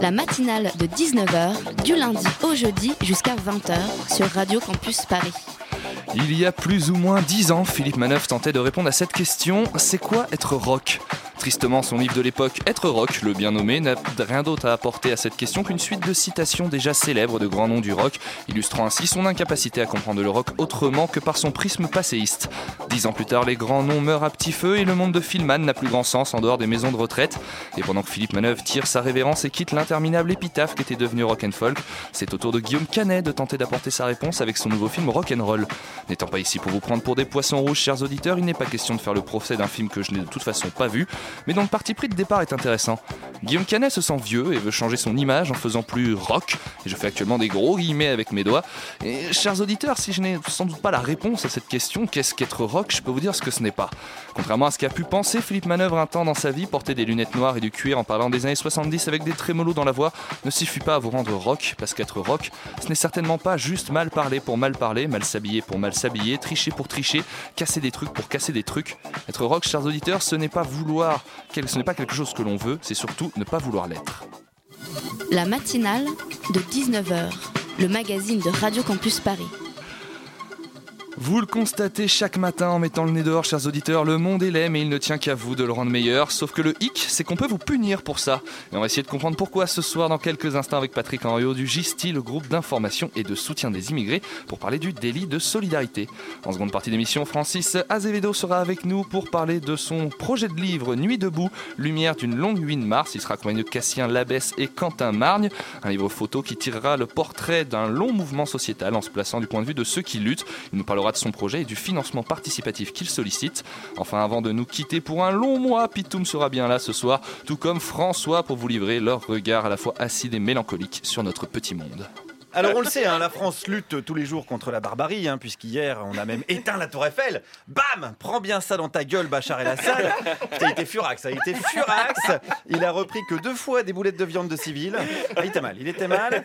La matinale de 19h, du lundi au jeudi jusqu'à 20h sur Radio Campus Paris. Il y a plus ou moins dix ans, Philippe Manœuvre tentait de répondre à cette question c'est quoi être rock? Tristement, son livre de l'époque, Être rock, le bien nommé, n'a rien d'autre à apporter à cette question qu'une suite de citations déjà célèbres de grands noms du rock, illustrant ainsi son incapacité à comprendre le rock autrement que par son prisme passéiste. Dix ans plus tard, les grands noms meurent à petit feu et le monde de Philman n'a plus grand sens en dehors des maisons de retraite. Et pendant que Philippe Manœuvre tire sa révérence et quitte l'interminable épitaphe qu'était devenu rock and folk, c'est au tour de Guillaume Canet de tenter d'apporter sa réponse avec son nouveau film Rock and Roll. N'étant pas ici pour vous prendre pour des poissons rouges, chers auditeurs, il n'est pas question de faire le procès d'un film que je n'ai de toute façon pas vu, mais dont le parti pris de départ est intéressant. Guillaume Canet se sent vieux et veut changer son image en faisant plus rock, et je fais actuellement des gros guillemets avec mes doigts. Et chers auditeurs, si je n'ai sans doute pas la réponse à cette question, qu'est-ce qu'être rock, je peux vous dire ce que ce n'est pas. Contrairement à ce qu'a pu penser Philippe Manœuvre un temps dans sa vie, porter des lunettes noires et du cuir en parlant des années 70 avec des trémolos dans la voix ne suffit pas à vous rendre rock, parce qu'être rock, ce n'est certainement pas juste mal parler pour mal parler, mal s'habiller pour mal s'habiller, tricher pour tricher, casser des trucs pour casser des trucs. Être rock, chers auditeurs, ce n'est pas vouloir, ce n'est pas quelque chose que l'on veut, c'est surtout ne pas vouloir l'être. La matinale de 19h, le magazine de Radio Campus Paris. Vous le constatez chaque matin en mettant le nez dehors, chers auditeurs, le monde est laid, mais il ne tient qu'à vous de le rendre meilleur. Sauf que le hic, c'est qu'on peut vous punir pour ça. Et on va essayer de comprendre pourquoi ce soir, dans quelques instants, avec Patrick Henriot du GISTI, le groupe d'information et de soutien des immigrés, pour parler du délit de solidarité. En seconde partie d'émission, Francis Azevedo sera avec nous pour parler de son projet de livre Nuit debout, lumière d'une longue nuit de mars. Il sera accompagné de Cassien Labesse et Quentin Margne, un livre photo qui tirera le portrait d'un long mouvement sociétal en se plaçant du point de vue de ceux qui luttent. Il nous parlera de son projet et du financement participatif qu'il sollicite. Enfin, avant de nous quitter pour un long mois, Pitoum sera bien là ce soir, tout comme François pour vous livrer leur regard à la fois acide et mélancolique sur notre petit monde. Alors on le sait, hein, la France lutte tous les jours contre la barbarie, hein, puisqu'hier on a même éteint la tour Eiffel. Bam Prends bien ça dans ta gueule, Bachar el-Assad. Il était furax, ça, il était furax. Il a repris que deux fois des boulettes de viande de civil. Ah, il était mal, il était mal.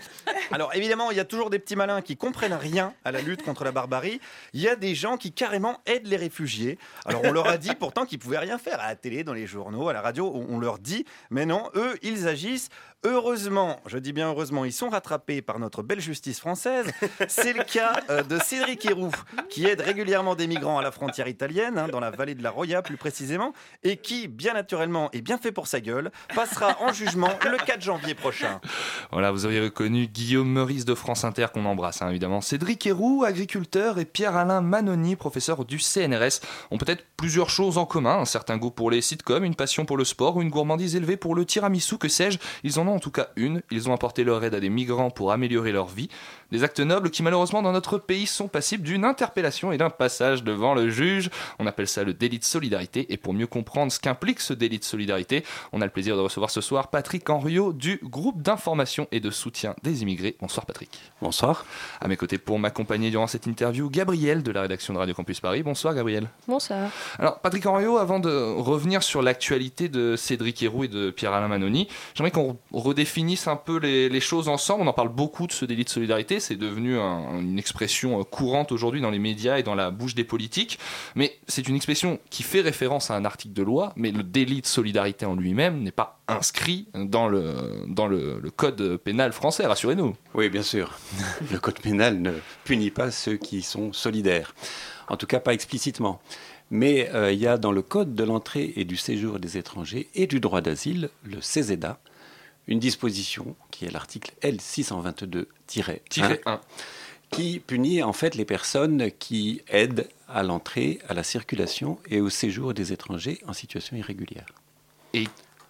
Alors évidemment, il y a toujours des petits malins qui comprennent rien à la lutte contre la barbarie. Il y a des gens qui carrément aident les réfugiés. Alors on leur a dit pourtant qu'ils pouvaient rien faire à la télé, dans les journaux, à la radio. On leur dit, mais non, eux, ils agissent. Heureusement, je dis bien heureusement, ils sont rattrapés par notre belle justice française. C'est le cas euh, de Cédric Héroux, qui aide régulièrement des migrants à la frontière italienne, hein, dans la vallée de la Roya plus précisément, et qui, bien naturellement et bien fait pour sa gueule, passera en jugement le 4 janvier prochain. Voilà, vous auriez reconnu Guillaume Meurice de France Inter qu'on embrasse hein, évidemment. Cédric Héroux, agriculteur, et Pierre-Alain Manoni, professeur du CNRS, ont peut-être plusieurs choses en commun. Un certain goût pour les sitcoms, une passion pour le sport ou une gourmandise élevée pour le tiramisu, que sais-je. Ils en ont en tout cas une. Ils ont apporté leur aide à des migrants pour améliorer leur vie. Des actes nobles qui malheureusement dans notre pays sont passibles d'une interpellation et d'un passage devant le juge. On appelle ça le délit de solidarité. Et pour mieux comprendre ce qu'implique ce délit de solidarité, on a le plaisir de recevoir ce soir Patrick Henriot du groupe d'information et de soutien des immigrés. Bonsoir Patrick. Bonsoir. À mes côtés pour m'accompagner durant cette interview, Gabriel de la rédaction de Radio Campus Paris. Bonsoir Gabriel. Bonsoir. Alors Patrick Henriot, avant de revenir sur l'actualité de Cédric Héroux et de Pierre-Alain Manoni, j'aimerais qu'on redéfinisse un peu les, les choses ensemble. On en parle beaucoup de ce délit de solidarité, c'est devenu un- une expression euh, courante aujourd'hui dans les médias et dans la bouche des politiques, mais c'est une expression qui fait référence à un article de loi, mais le délit de solidarité en lui-même n'est pas inscrit dans le code pénal français, rassurez-nous. Oui, bien sûr. Le code pénal ne punit pas ceux qui sont solidaires. En tout cas, pas explicitement. Mais euh, il y a dans le code de l'entrée et du séjour des étrangers et du droit d'asile, le CESEDA, une disposition qui est l'article L622-1, Tiré 1. qui punit en fait les personnes qui aident à l'entrée, à la circulation et au séjour des étrangers en situation irrégulière.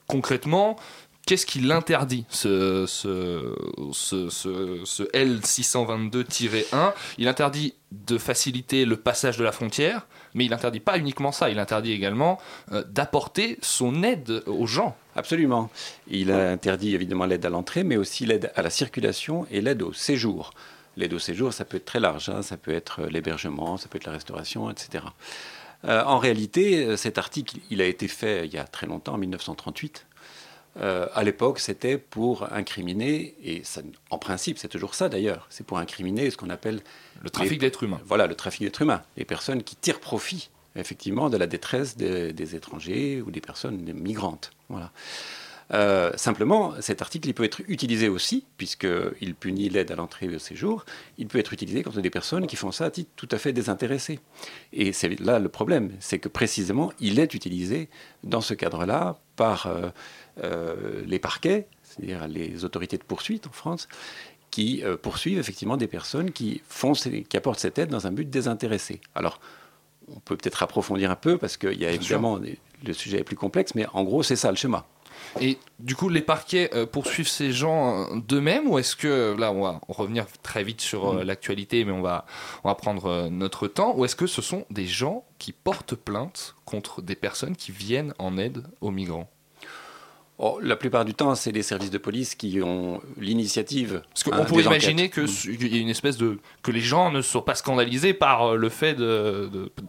concrètement, Qu'est-ce qui l'interdit, ce, ce, ce, ce- ce L622-1 Il interdit de faciliter le passage de la frontière, mais il interdit pas uniquement ça, il interdit également euh, d'apporter son aide aux gens. Absolument. Il a interdit évidemment l'aide à l'entrée, mais aussi l'aide à la circulation et l'aide au séjour. L'aide au séjour, ça peut être très large, hein. ça peut être l'hébergement, ça peut être la restauration, etc. Euh, en réalité, euh, cet article, il a été fait il y a très longtemps, en 1938. Euh, à l'époque, c'était pour incriminer, et ça- en principe, c'est toujours ça d'ailleurs, c'est pour incriminer ce qu'on appelle Le trafic d'êtres humains. voilà, le trafic d'êtres humains. Les personnes qui tirent profit, effectivement, de la détresse des, des étrangers ou des personnes migrantes. Voilà. Euh, simplement, cet article il peut être utilisé aussi, puisqu'il punit l'aide à l'entrée et au séjour, il peut être utilisé contre des personnes qui font ça à titre tout à fait désintéressé. Et c'est là le problème, c'est que précisément, il est utilisé dans ce cadre-là par euh, euh, les parquets, c'est-à-dire les autorités de poursuite en France, qui poursuivent effectivement des personnes qui, font qui apportent cette aide dans un but désintéressé. Alors, on peut peut-être approfondir un peu parce qu'il y a évidemment le sujet est plus complexe, mais en gros, c'est ça le schéma. Et du coup, les parquets euh, poursuivent ces gens euh, d'eux-mêmes ou est-ce que, là, on va revenir très vite sur euh, l'actualité, mais on va, on va prendre euh, notre temps, ou est-ce que ce sont des gens qui portent plainte contre des personnes qui viennent en aide aux migrants? Oh, la plupart du temps, c'est les services de police qui ont l'initiative. Parce qu'on hein, pourrait imaginer enquêtes. qu'il y a une espèce de. que les gens ne soient pas scandalisés par euh, le fait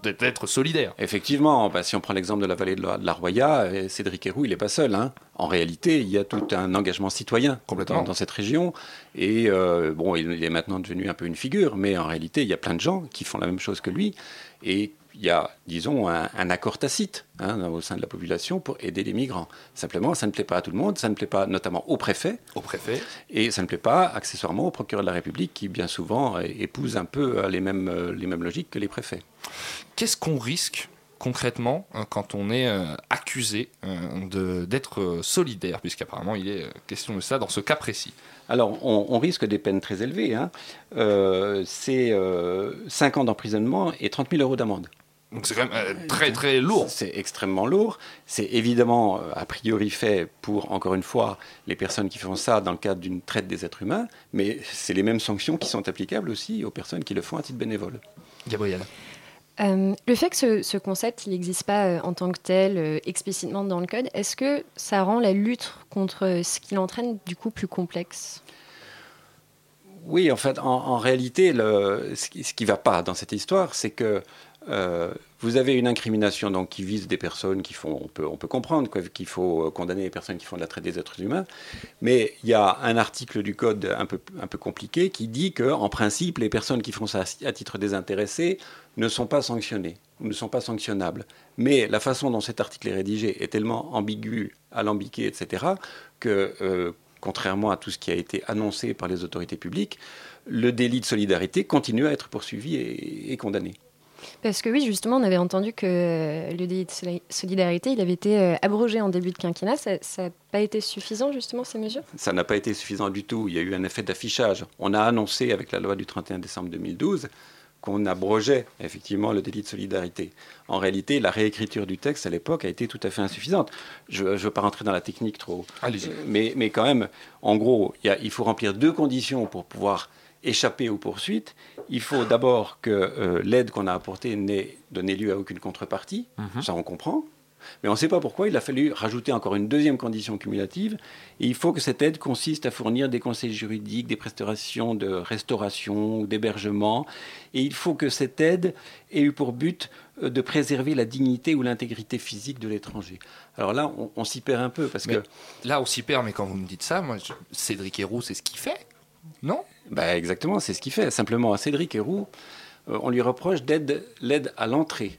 d'être solidaires. Effectivement, bah, si on prend l'exemple de la vallée de la, de la Roya, euh, Cédric Héroux, il n'est pas seul. hein. En réalité, il y a tout un engagement citoyen Complètement. dans, dans cette région. Et euh, bon, il, il est maintenant devenu un peu une figure, mais en réalité, il y a plein de gens qui font la même chose que lui. Et il y a, disons, un, un accord tacite hein, au sein de la population pour aider les migrants. Simplement, ça ne plaît pas à tout le monde, ça ne plaît pas notamment au préfet, Au préfet. et ça ne plaît pas accessoirement au procureur de la République qui, bien souvent, euh, épouse un peu euh, les mêmes, euh, les mêmes logiques que les préfets. Qu'est-ce qu'on risque concrètement hein, quand on est euh, accusé euh, d'être euh, solidaire, puisqu'apparemment il est euh, question de ça dans ce cas précis? Alors, on, on risque des peines très élevées. hein. Euh, c'est 5 ans d'emprisonnement et 30 000 euros d'amende. Donc c'est quand même euh, très très lourd. C'est extrêmement lourd. C'est évidemment, euh, a priori, fait pour, encore une fois, les personnes qui font ça dans le cadre d'une traite des êtres humains, mais c'est les mêmes sanctions qui sont applicables aussi aux personnes qui le font à titre bénévole. Gabriel. Euh, le fait que ce, ce concept n'existe pas euh, en tant que tel euh, explicitement dans le code, est-ce que ça rend la lutte contre ce qu'il entraîne du coup plus complexe? Oui, en fait, en, en réalité, le, ce qui ne va pas dans cette histoire, c'est que euh, vous avez une incrimination qui vise des personnes qui font, on peut, comprendre qu'il faut euh, condamner les personnes qui font de la traite des êtres humains, mais il y a un article du code un peu, compliqué qui dit que, en principe, les personnes qui font ça à titre désintéressé ne sont pas sanctionnées, ne sont pas sanctionnables. Mais la façon dont cet article est rédigé est tellement ambigu, alambiqué, etc., que, euh, contrairement à tout ce qui a été annoncé par les autorités publiques, le délit de solidarité continue à être poursuivi et condamné. Parce que oui, justement, on avait entendu que euh, le délit de soli- solidarité, il avait été euh, abrogé en début de quinquennat. Ça n'a pas été suffisant, justement, ces mesures? Ça n'a pas été suffisant du tout. Il y a eu un effet d'affichage. On a annoncé avec la loi du 31 décembre 2012 qu'on abrogeait effectivement le délit de solidarité. En réalité, la réécriture du texte à l'époque a été tout à fait insuffisante. Je ne veux pas rentrer dans la technique trop. Allez-y. Mais, mais quand même, en gros, il, y a- il faut remplir deux conditions pour pouvoir échapper aux poursuites. Il faut d'abord que euh, l'aide qu'on a apportée n'ait donné lieu à aucune contrepartie. Ça, on comprend. Mais on ne sait pas pourquoi il a fallu rajouter encore une deuxième condition cumulative. Et il faut que cette aide consiste à fournir des conseils juridiques, des prestations de restauration, ou d'hébergement. Et il faut que cette aide ait eu pour but euh, de préserver la dignité ou l'intégrité physique de l'étranger. Alors là, on, on s'y perd un peu parce Mais- que Là, on s'y perd, mais quand vous me dites ça, moi, je- Cédric Héroux, c'est ce qu'il fait Non? Bah, exactement, c'est ce qu'il fait. Simplement, à Cédric Héroux, euh, on lui reproche d'aide l'aide à l'entrée.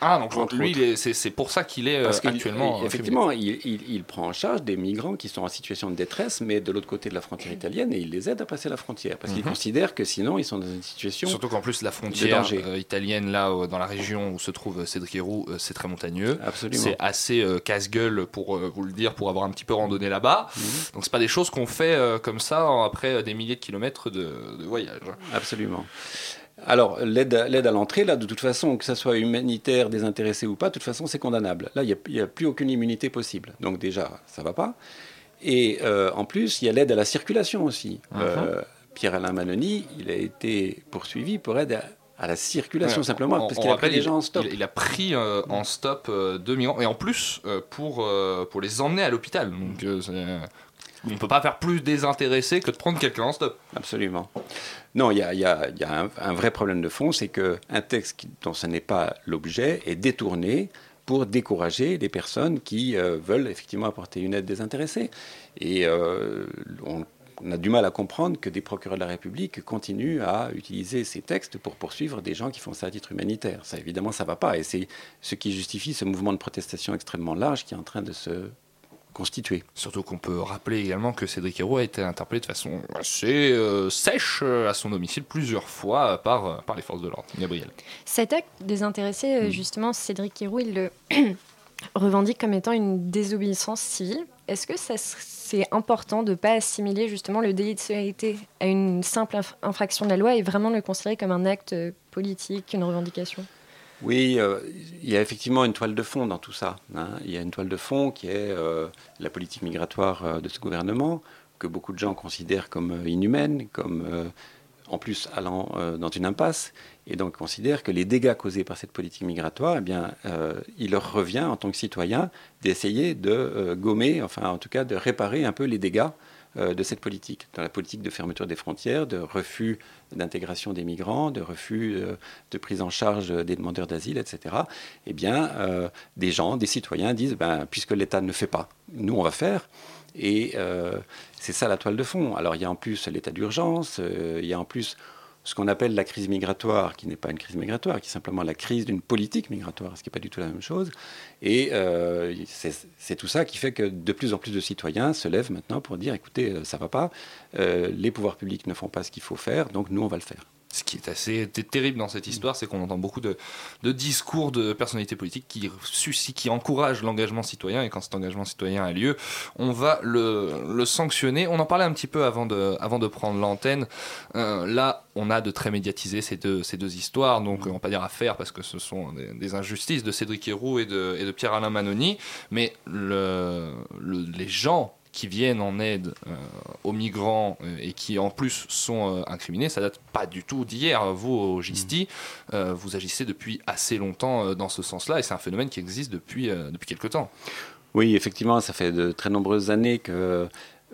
Ah, donc Entre lui, c'est pour ça qu'il est euh, Parce qu'il- actuellement. il- euh, effectivement, il, il- il prend en charge des migrants qui sont en situation de détresse, mais de l'autre côté de la frontière italienne, et il les aide à passer la frontière. Parce qu'il Mhm. considère que sinon, ils sont dans une situation. Surtout qu'en plus, la frontière euh, italienne, là, euh, dans la région où se trouve euh, Cédric Héroux, euh, c'est très montagneux. Absolument. C'est assez euh, casse-gueule pour euh, vous le dire, pour avoir un petit peu randonné là-bas. Mhm. Donc c'est pas des choses qu'on fait euh, comme ça après euh, des milliers de kilomètres de, de voyage. Absolument. Alors, l'aide à, l'entrée, là, de toute façon, que ça soit humanitaire, désintéressé ou pas, de toute façon, c'est condamnable. Là, il n'y a, plus aucune immunité possible. Donc déjà, ça va pas. Et euh, en plus, il y a l'aide à la circulation aussi. Mhm. Euh, Pierre-Alain Manoni, il a été poursuivi pour aide à, à la circulation Ouais, simplement, on- parce qu'il a pris les gens en stop. Il, il a pris euh, en stop euh, deux migrants et en plus euh, pour, pour les emmener à l'hôpital. Donc c'est- on ne peut pas faire plus désintéressé que de prendre quelqu'un en stop. Absolument. Non, il y a, un, vrai problème de fond, c'est qu'un texte dont ce n'est pas l'objet est détourné pour décourager les personnes qui euh, veulent effectivement apporter une aide désintéressée. Et euh, on, on a du mal à comprendre que des procureurs de la République continuent à utiliser ces textes pour poursuivre des gens qui font ça à titre humanitaire. Ça, évidemment, ça ne va pas. Et c'est ce qui justifie ce mouvement de protestation extrêmement large qui est en train de se Surtout qu'on peut rappeler également que Cédric Hérault a été interpellé de façon assez euh, sèche euh, à son domicile plusieurs fois euh, par, par les forces de l'ordre. Gabriel. Cet acte désintéressé, euh, justement, Cédric Héroux, il le revendique comme étant une désobéissance civile. Est-ce que c'est important de ne pas assimiler justement le délit de solidarité à une simple inf- infraction de la loi et vraiment le considérer comme un acte politique, une revendication? Oui, euh, il y a effectivement une toile de fond dans tout ça. hein. Il y a une toile de fond qui est euh, la politique migratoire euh, de ce gouvernement, que beaucoup de gens considèrent comme inhumaine, comme en plus allant dans une impasse, et donc considèrent que les dégâts causés par cette politique migratoire, eh bien, il leur revient en tant que citoyens d'essayer de gommer, enfin en tout cas de réparer un peu les dégâts de cette politique, dans la politique de fermeture des frontières, de refus d'intégration des migrants, de refus euh, de prise en charge des demandeurs d'asile, etc. Eh bien, euh, des gens, des citoyens disent, ben, puisque l'État ne fait pas, nous on va faire. Et euh, c'est ça la toile de fond. Alors il y a en plus l'état d'urgence, euh, il y a en plus ce qu'on appelle la crise migratoire, qui n'est pas une crise migratoire, qui est simplement la crise d'une politique migratoire, ce qui n'est pas du tout la même chose. Et euh, c'est tout ça qui fait que de plus en plus de citoyens se lèvent maintenant pour dire, écoutez, euh, ça va pas, euh, les pouvoirs publics ne font pas ce qu'il faut faire, donc nous on va le faire. Ce qui est assez terrible dans cette histoire, c'est qu'on entend beaucoup de, de discours de personnalités politiques qui suscitent, qui encouragent l'engagement citoyen, et quand cet engagement citoyen a lieu, on va le, le sanctionner. On en parlait un petit peu avant de, avant de prendre l'antenne. Euh, là, on a de très médiatiser ces deux, ces deux histoires, donc on va pas dire affaire parce que ce sont des, des injustices de Cédric Héroux et de, et de Pierre-Alain Manoni, mais le, le- les gens qui viennent en aide euh, aux migrants euh, et qui en plus sont euh, incriminés, ça date pas du tout d'hier. Vous, au GISTI, euh, vous agissez depuis assez longtemps dans ce sens-là et c'est un phénomène qui existe depuis, depuis quelques temps. Oui, effectivement, ça fait de très nombreuses années que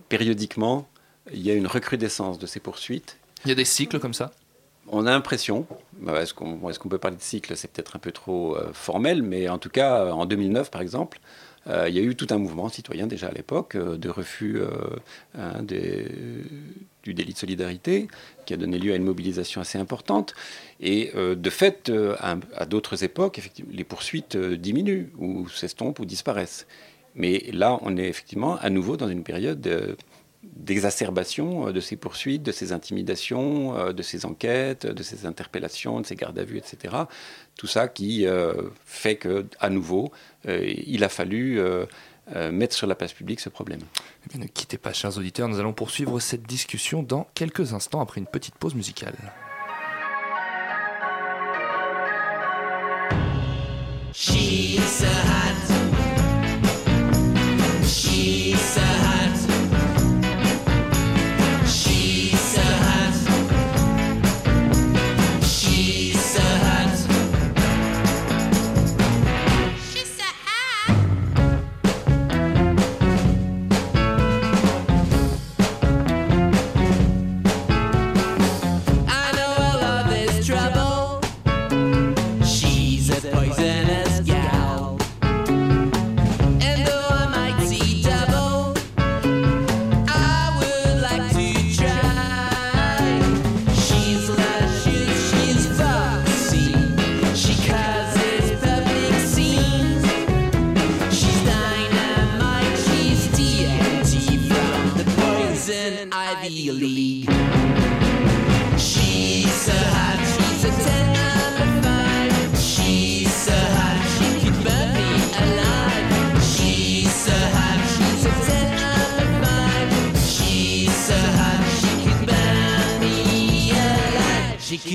périodiquement, il y a une recrudescence de ces poursuites. Il y a des cycles comme ça? On a l'impression, bah, est-ce qu'on peut parler de cycle C'est peut-être un peu trop formel, mais en tout cas, en 2009, par exemple, euh, il y a eu tout un mouvement citoyen déjà à l'époque euh, de refus euh, hein, du délit de solidarité qui a donné lieu à une mobilisation assez importante. Et de fait, à, à d'autres époques, effectivement, les poursuites diminuent ou s'estompent ou disparaissent. Mais là, on est effectivement à nouveau dans une période d'exacerbation euh, de ces poursuites, de ces intimidations, euh, de ces enquêtes, de ces interpellations, de ces gardes à vue, etc. Tout ça qui euh, fait que, à nouveau, il a fallu mettre sur la place publique ce problème. Eh bien, ne quittez pas, chers auditeurs, nous allons poursuivre cette discussion dans quelques instants après une petite pause musicale. She's a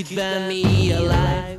could burn me alive.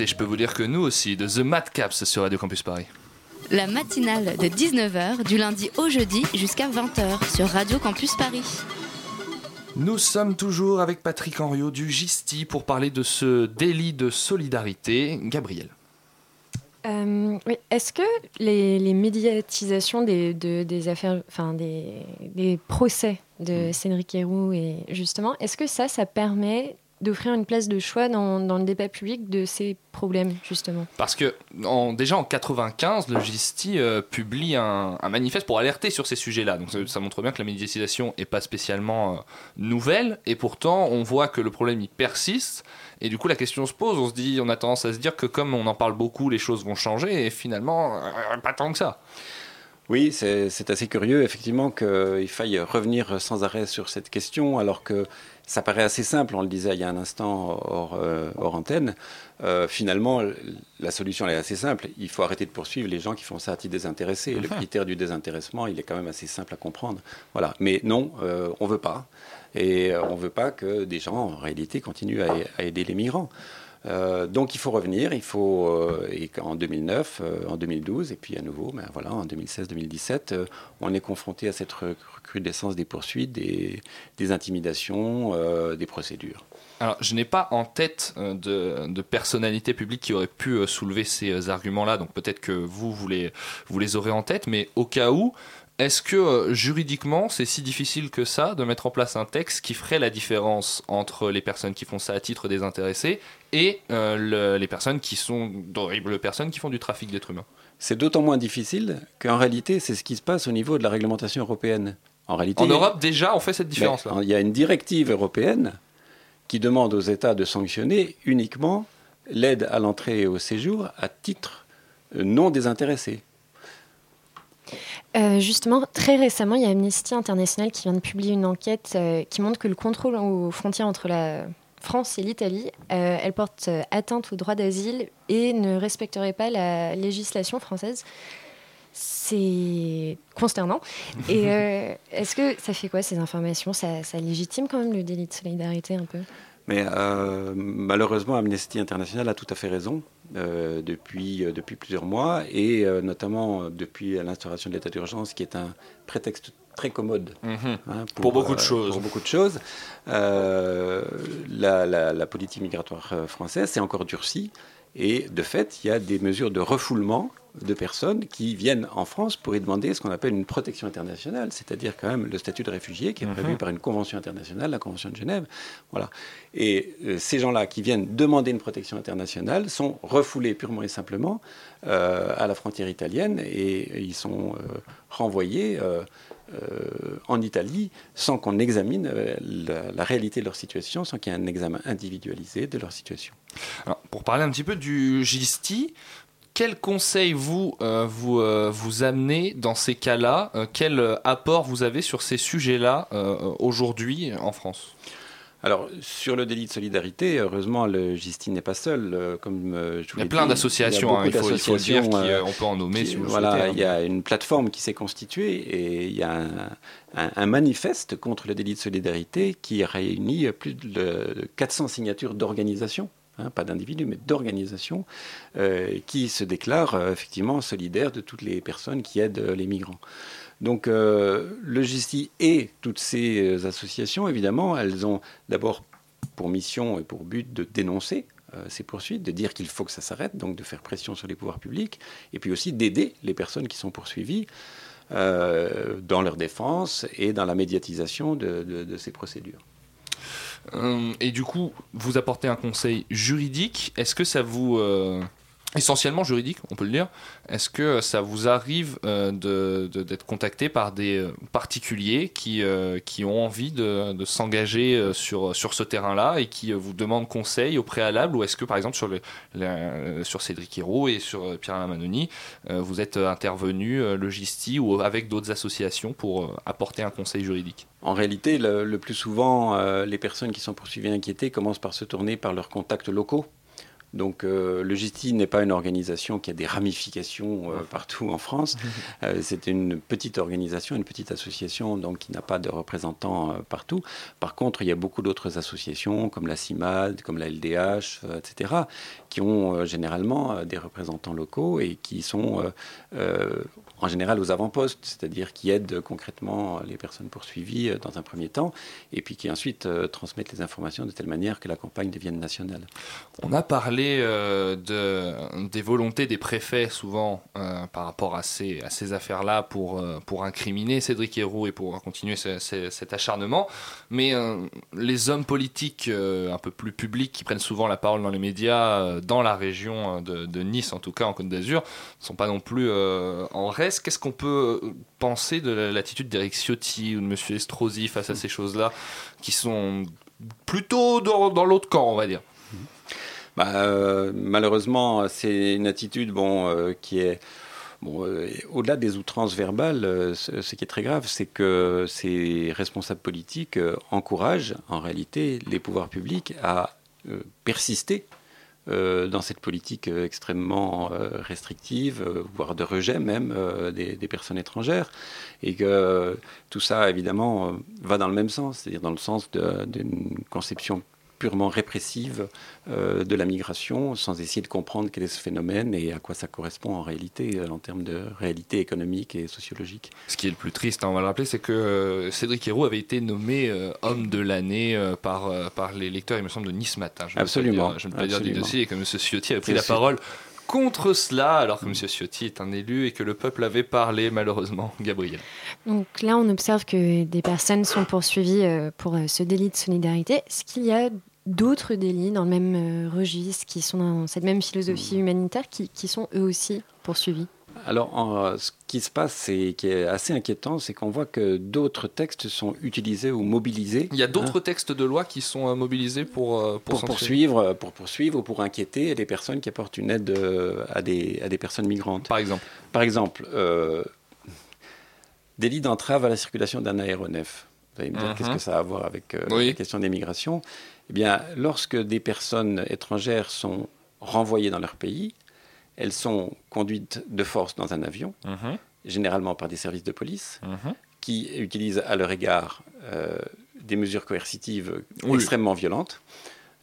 Et je peux vous dire que nous aussi, de The Madcaps sur Radio Campus Paris. La matinale de 19h du lundi au jeudi jusqu'à 20h sur Radio Campus Paris. Nous sommes toujours avec Patrick Henriot du GISTI pour parler de ce délit de solidarité. Gabriel. Euh, oui. Est-ce que les, les médiatisations des, de- des affaires, enfin des, des procès de Cédric Héroux et justement, est-ce que ça, ça permet d'offrir une place de choix dans, dans le débat public de ces problèmes justement Parce que déjà en 95, le GISTI euh, publie un, un manifeste pour alerter sur ces sujets-là. Donc ça, ça montre bien que la médiatisation n'est pas spécialement euh, nouvelle, et pourtant on voit que le problème il persiste. Et du coup la question se pose, on se dit, on a tendance à se dire que comme on en parle beaucoup, les choses vont changer, et finalement euh, pas tant que ça. Oui, c'est assez curieux, effectivement, qu'il faille revenir sans arrêt sur cette question, alors que ça paraît assez simple, on le disait il y a un instant hors, euh, hors antenne. Euh, finalement, la solution elle est assez simple. Il faut arrêter de poursuivre les gens qui font ça à titre désintéressé. Le critère du désintéressement, il est quand même assez simple à comprendre. Voilà. Mais non, euh, on ne veut pas. Et on ne veut pas que des gens, en réalité, continuent à, à aider les migrants. Euh, donc il faut revenir, il faut, euh, en 2009, euh, en 2012, et puis à nouveau, ben voilà, en 2016-2017, euh, on est confronté à cette rec- recrudescence des poursuites, des, intimidations, des procédures. Alors, je n'ai pas en tête de, personnalité publique qui aurait pu soulever ces arguments-là, donc peut-être que vous, vous les, vous les aurez en tête, mais au cas où, est-ce que juridiquement, c'est si difficile que ça de mettre en place un texte qui ferait la différence entre les personnes qui font ça à titre désintéressé et euh, le- les personnes qui sont d'horribles personnes qui font du trafic d'êtres humains C'est d'autant moins difficile qu'en réalité, c'est ce qui se passe au niveau de la réglementation européenne. En réalité, En Europe, déjà, on fait cette différence-là. Ben, il y a une directive européenne qui demande aux États de sanctionner uniquement l'aide à l'entrée et au séjour à titre euh, non désintéressé. Euh, justement, très récemment, il y a Amnesty International qui vient de publier une enquête euh, qui montre que le contrôle aux frontières entre la France et l'Italie, euh, elle porte euh, atteinte au droit d'asile et ne respecterait pas la législation française. C'est consternant. Et euh, est-ce que ça fait quoi ces informations? Ça, ça légitime quand même le délit de solidarité un peu? Mais euh, malheureusement, Amnesty International a tout à fait raison depuis, depuis plusieurs mois et notamment depuis l'instauration de l'état d'urgence qui est un prétexte très commode Mhm. hein, Pour beaucoup de euh, choses. Pour beaucoup de choses. Euh, la, la- la politique migratoire euh, française s'est encore durcie et de fait, il y a des mesures de refoulement de personnes qui viennent en France pour y demander ce qu'on appelle une protection internationale, c'est-à-dire quand même le statut de réfugié qui est prévu Mhm. par une convention internationale, la convention de Genève. Voilà. Et euh, ces gens-là qui viennent demander une protection internationale sont refoulés purement et simplement euh, à la frontière italienne et ils sont euh, renvoyés en Italie sans qu'on examine euh, la, réalité de leur situation, sans qu'il y ait un examen individualisé de leur situation. Pour parler un petit peu du GISTI, quel conseil vous euh, vous, euh, vous amenez dans ces cas-là? Euh, Quel euh, apport vous avez sur ces sujets-là euh, aujourd'hui en France? Alors, sur le délit de solidarité, heureusement, le Gisti n'est pas seul. euh, Comme euh, je vous Il y a plein d'associations, beaucoup hein, il, faut, il faut le dire, qui, euh, on peut en nommer qui- si vous le voilà, souhaitez. il y a une plateforme qui s'est constituée et il y a un, un- un manifeste contre le délit de solidarité qui réunit plus de 400 signatures d'organisations. hein, pas d'individus, mais d'organisations euh, qui se déclarent euh, effectivement solidaires de toutes les personnes qui aident les migrants. Donc euh, le GISTI et toutes ces euh, associations, évidemment, elles ont d'abord pour mission et pour but de dénoncer euh, ces poursuites, de dire qu'il faut que ça s'arrête, donc de faire pression sur les pouvoirs publics, et puis aussi d'aider les personnes qui sont poursuivies dans leur défense et dans la médiatisation de, ces procédures. Et du coup, vous apportez un conseil juridique. Est-ce que ça vous. Essentiellement juridique, on peut le dire. Est-ce que ça vous arrive euh, de- d'être contacté par des euh, particuliers qui, euh, qui ont envie de, de s'engager sur, sur ce terrain-là et qui vous demandent conseil au préalable Ou est-ce que, par exemple, sur, sur Cédric Hérault et sur Pierre Lamanoni, vous êtes intervenu, euh, Logisti, ou avec d'autres associations pour apporter un conseil juridique? En réalité, le, plus souvent, les personnes qui sont poursuivies et inquiétées commencent par se tourner par leurs contacts locaux. Donc euh, le GISTI n'est pas une organisation qui a des ramifications euh, partout en France. Euh, c'est une petite organisation, une petite association donc qui n'a pas de représentants euh, partout. Par contre, il y a beaucoup d'autres associations comme la CIMAD, comme la LDH, etc., qui ont généralement des représentants locaux et qui sont en général aux avant-postes, c'est-à-dire qui aident concrètement les personnes poursuivies euh, dans un premier temps et puis qui ensuite euh, transmettent les informations de telle manière que la campagne devienne nationale. On a parlé euh, de, des volontés des préfets souvent par rapport à ces, affaires-là pour, incriminer Cédric Héroux et pour continuer ce- ce- cet acharnement. Mais les hommes politiques un peu plus publics qui prennent souvent la parole dans les médias, dans la région de, de Nice en tout cas, en Côte d'Azur, ne sont pas non plus en Qu'est-ce qu'on peut penser de la- l'attitude d'Eric Ciotti ou de M. Estrosi face à ces choses-là qui sont plutôt dans, l'autre camp, on va dire? Bah, euh, malheureusement, c'est une attitude bon, euh, qui est. Bon, euh, au-delà des outrances verbales, euh, ce, qui est très grave, c'est que ces responsables politiques euh, encouragent en réalité les pouvoirs publics à euh, persister euh, dans cette politique euh, extrêmement euh, restrictive, euh, voire de rejet même euh, des, personnes étrangères, et que euh, tout ça évidemment euh, va dans le même sens, c'est-à-dire dans le sens d'une conception purement répressive euh, de la migration, sans essayer de comprendre quel est ce phénomène et à quoi ça correspond en réalité euh, en termes de réalité économique et sociologique. Ce qui est le plus triste, hein, on va le rappeler, c'est que euh, Cédric Héroux avait été nommé euh, homme de l'année par, par les lecteurs, il me semble, de Nice Matin. Je Absolument, dire- Je ne peux pas dire du dossier et que M. Ciotti a pris la parole contre cela, alors que M. Ciotti est un élu et que le peuple avait parlé, malheureusement. Gabriel. Donc là, on observe que des personnes sont poursuivies euh, pour euh, ce délit de solidarité. Est-ce qu'il y a d'autres délits dans le même euh, registre, qui sont dans cette même philosophie humanitaire, qui, qui sont eux aussi poursuivis? Alors, en- ce qui se passe, c'est qui est assez inquiétant, c'est qu'on voit que d'autres textes sont utilisés ou mobilisés. Il y a hein, d'autres textes de loi qui sont euh, mobilisés pour, euh, pour, pour poursuivre, pour poursuivre ou pour inquiéter les personnes qui apportent une aide euh, à des, à des personnes migrantes. Par exemple. Par exemple, euh, délit d'entrave à la circulation d'un aéronef. Vous allez me dire Mhm. qu'est-ce que ça a à voir avec euh, Oui. la question des migrations? Eh bien, lorsque des personnes étrangères sont renvoyées dans leur pays, elles sont conduites de force dans un avion, Mhm, généralement par des services de police, mhm. qui utilisent à leur égard euh, des mesures coercitives Oui. extrêmement violentes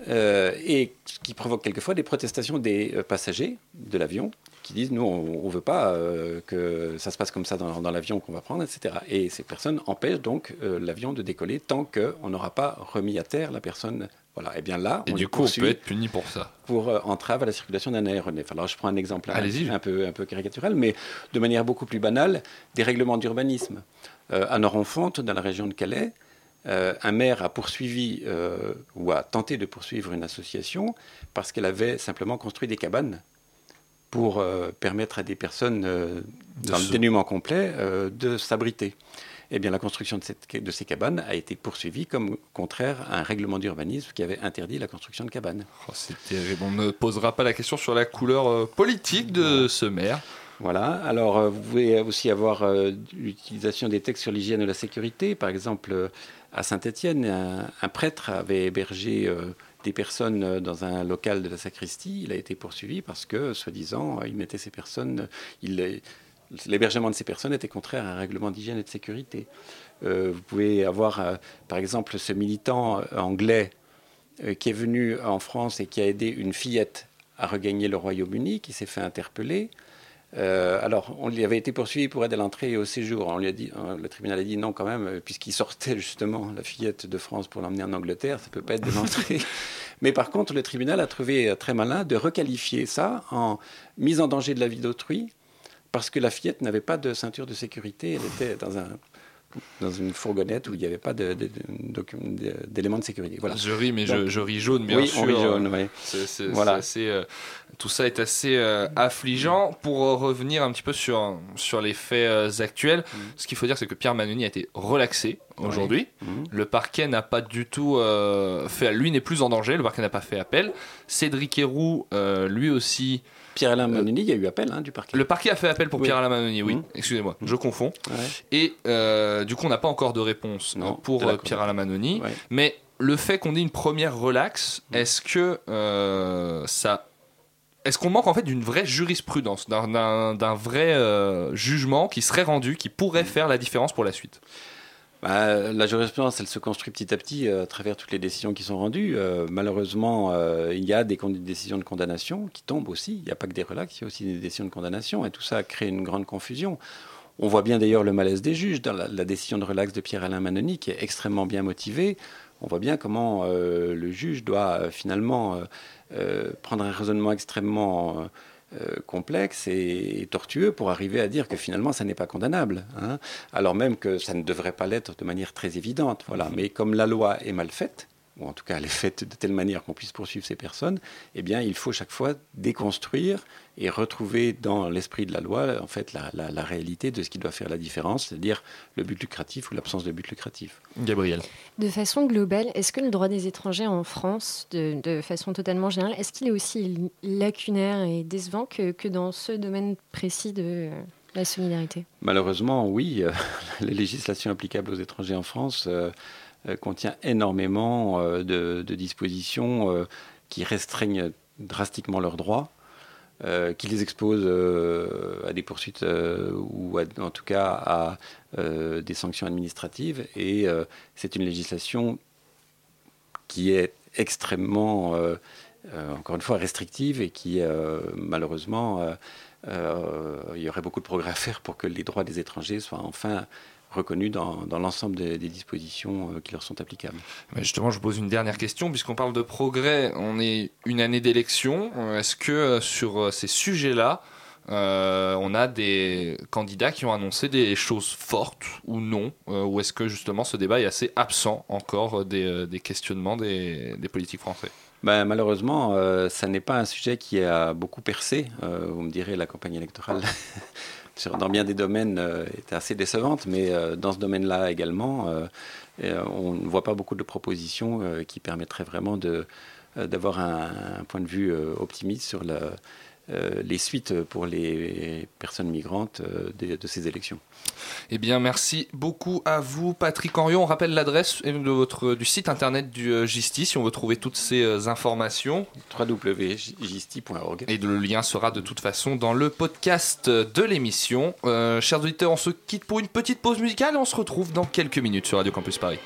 euh, et qui provoquent quelquefois des protestations des euh, passagers de l'avion qui disent nous on ne veut pas euh, que ça se passe comme ça dans, dans l'avion qu'on va prendre, etc. Et ces personnes empêchent donc l'avion de décoller tant qu'on n'aura pas remis à terre la personne. Voilà. Et bien là, Et on du coup, on peut être puni pour ça. pour euh, entrave à la circulation d'un aéronef. Alors je prends un exemple un, peu, un peu caricatural, mais de manière beaucoup plus banale, des règlements d'urbanisme. Euh, à Noronfonte, dans la région de Calais, euh, un maire a poursuivi ou a tenté de poursuivre une association parce qu'elle avait simplement construit des cabanes pour permettre à des personnes De dans le dénuement complet de s'abriter. Eh bien, la construction de, cette- de ces cabanes a été poursuivie comme contraire à un règlement d'urbanisme qui avait interdit la construction de cabanes. Oh, c'est terrible. On ne posera pas la question sur la couleur euh, politique de ce maire. Voilà. Alors, euh, vous pouvez aussi avoir euh, l'utilisation des textes sur l'hygiène et la sécurité. Par exemple, euh, à Saint-Étienne, un, un prêtre avait hébergé des personnes dans un local de la sacristie. Il a été poursuivi parce que, soi-disant, il mettait ces personnes, il les- l'hébergement de ces personnes était contraire à un règlement d'hygiène et de sécurité. Euh, vous pouvez avoir, euh, par exemple, ce militant euh, anglais euh, qui est venu en France et qui a aidé une fillette à regagner le Royaume-Uni, qui s'est fait interpeller. Alors, on lui avait été poursuivi pour aide à l'entrée et au séjour. On lui a dit, le tribunal a dit non quand même, puisqu'il sortait justement la fillette de France pour l'emmener en Angleterre, ça peut pas être de l'entrée. Mais par contre, le tribunal a trouvé très malin de requalifier ça en mise en danger de la vie d'autrui, parce que la fillette n'avait pas de ceinture de sécurité, elle était dans un dans une fourgonnette où il n'y avait pas d'éléments de sécurité. Voilà. Je ris, mais je, ris jaune, bien oui, sûr. on rit jaune, oui. Voilà. assez, euh, tout ça est assez euh, affligeant. Pour euh, revenir un petit peu sur, sur les faits euh, actuels, ce qu'il faut dire, c'est que Pierre Manoni a été relaxé aujourd'hui. Mhm. Le parquet n'a pas du tout euh, fait. Lui n'est plus en danger. Le parquet n'a pas fait appel. Cédric Héroux, euh, lui aussi. Pierre-Alain Manoni, il y a eu appel hein, du parquet. Le parquet a fait appel pour Oui. Pierre-Alain Manoni, oui. Mhm. Excusez-moi, je confonds. Ouais. Et euh, du coup, on n'a pas encore de réponse Non, euh, pour euh. Pierre-Alain Manoni. Ouais. Mais le fait qu'on ait une première relax, Mm. est-ce que euh, ça. Est-ce qu'on manque en fait d'une vraie jurisprudence, d'un- vrai euh, jugement qui serait rendu, qui pourrait faire la différence pour la suite? Bah, la jurisprudence, elle se construit petit à petit euh, à travers toutes les décisions qui sont rendues. Euh, malheureusement, euh, il y a des décisions de condamnation qui tombent aussi. Il n'y a pas que des relax, il y a aussi des décisions de condamnation. Et tout ça crée une grande confusion. On voit bien d'ailleurs le malaise des juges dans la, décision de relax de Pierre-Alain Manoni, qui est extrêmement bien motivée. On voit bien comment le juge doit finalement prendre un raisonnement extrêmement euh, complexe et, et tortueux pour arriver à dire que finalement ça n'est pas condamnable. hein. alors même que ça ne devrait pas l'être de manière très évidente. Voilà. Mais comme la loi est mal faite, ou en tout cas elle est faite de telle manière qu'on puisse poursuivre ces personnes, eh bien il faut chaque fois déconstruire et retrouver dans l'esprit de la loi en fait la, la- la réalité de ce qui doit faire la différence, c'est-à-dire le but lucratif ou l'absence de but lucratif. Gabriel. De façon globale, est-ce que le droit des étrangers en France, de, de façon totalement générale, est-ce qu'il est aussi lacunaire et décevant que, que dans ce domaine précis de la solidarité? Malheureusement, oui, euh, la législation applicable aux étrangers en France euh, contient énormément euh, de, dispositions euh, qui restreignent drastiquement leurs droits, euh, qui les exposent euh, à des poursuites euh, ou en tout cas à euh, des sanctions administratives. Et euh, c'est une législation qui est extrêmement, euh, euh, encore une fois, restrictive et qui, euh, malheureusement, euh, il y aurait beaucoup de progrès à faire pour que les droits des étrangers soient enfin reconnus dans, l'ensemble des, dispositions euh, qui leur sont applicables. Mais justement, je vous pose une dernière question, puisqu'on parle de progrès, on est une année d'élection. Euh, Est-ce que sur ces sujets-là, on a des candidats qui ont annoncé des choses fortes ou non? Ou est-ce que justement ce débat est assez absent encore des, des questionnements des, des politiques français? Ben, malheureusement, euh, ça n'est pas un sujet qui a beaucoup percé. Euh, vous me direz, la campagne électorale, dans bien des domaines, euh, est assez décevante, mais dans ce domaine-là également, on ne voit pas beaucoup de propositions qui permettraient vraiment d'avoir un, un point de vue optimiste sur la- euh, les suites pour les personnes migrantes euh, de, de ces élections. Eh bien, merci beaucoup à vous, Patrick Henriot. On rappelle l'adresse de votre, du site internet du euh, Gisti si on veut trouver toutes ces euh, informations. www.gisti.org. Et le lien sera de toute façon dans le podcast de l'émission. Euh, chers auditeurs, on se quitte pour une petite pause musicale et on se retrouve dans quelques minutes sur Radio Campus Paris.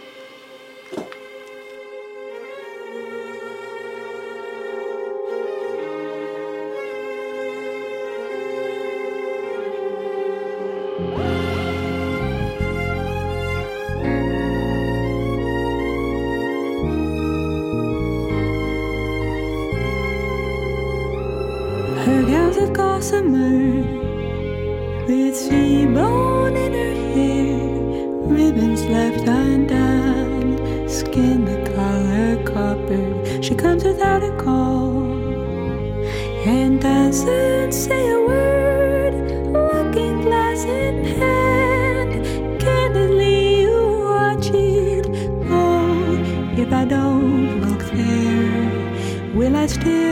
Still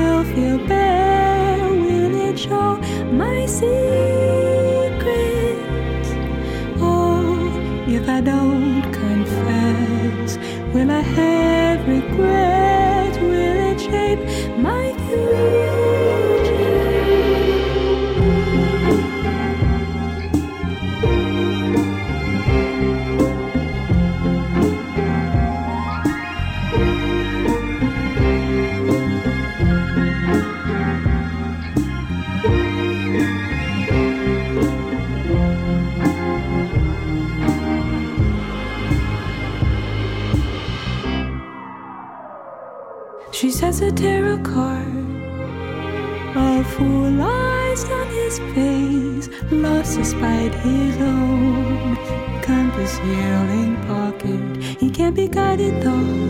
despite his own compass yelling pocket. He can't be guided though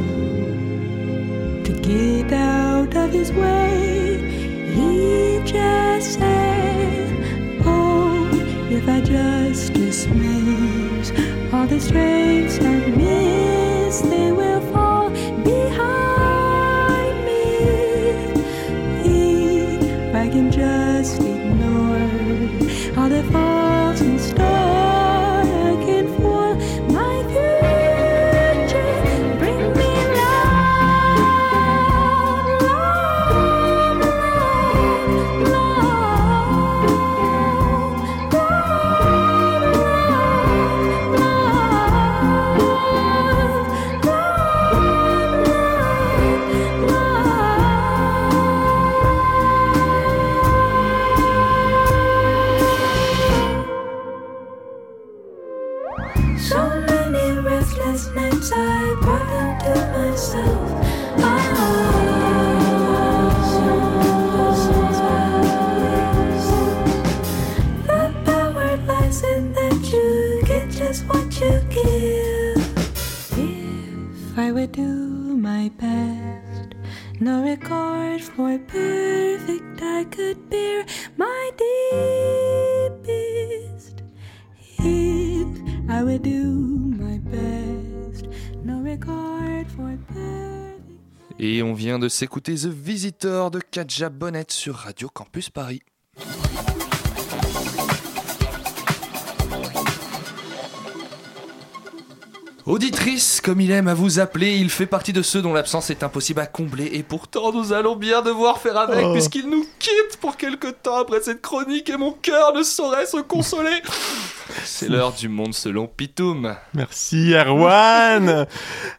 to get out of his way. He just said, Oh, if I just dismiss all the strengths de s'écouter The Visitor de Katja Bonnet sur Radio Campus Paris. Auditrice, comme il aime à vous appeler, il fait partie de ceux dont l'absence est impossible à combler et pourtant nous allons bien devoir faire avec Oh. puisqu'il nous quitte pour quelque temps après cette chronique et mon cœur ne saurait se consoler. C'est l'heure du monde selon Pitoum. Merci Erwan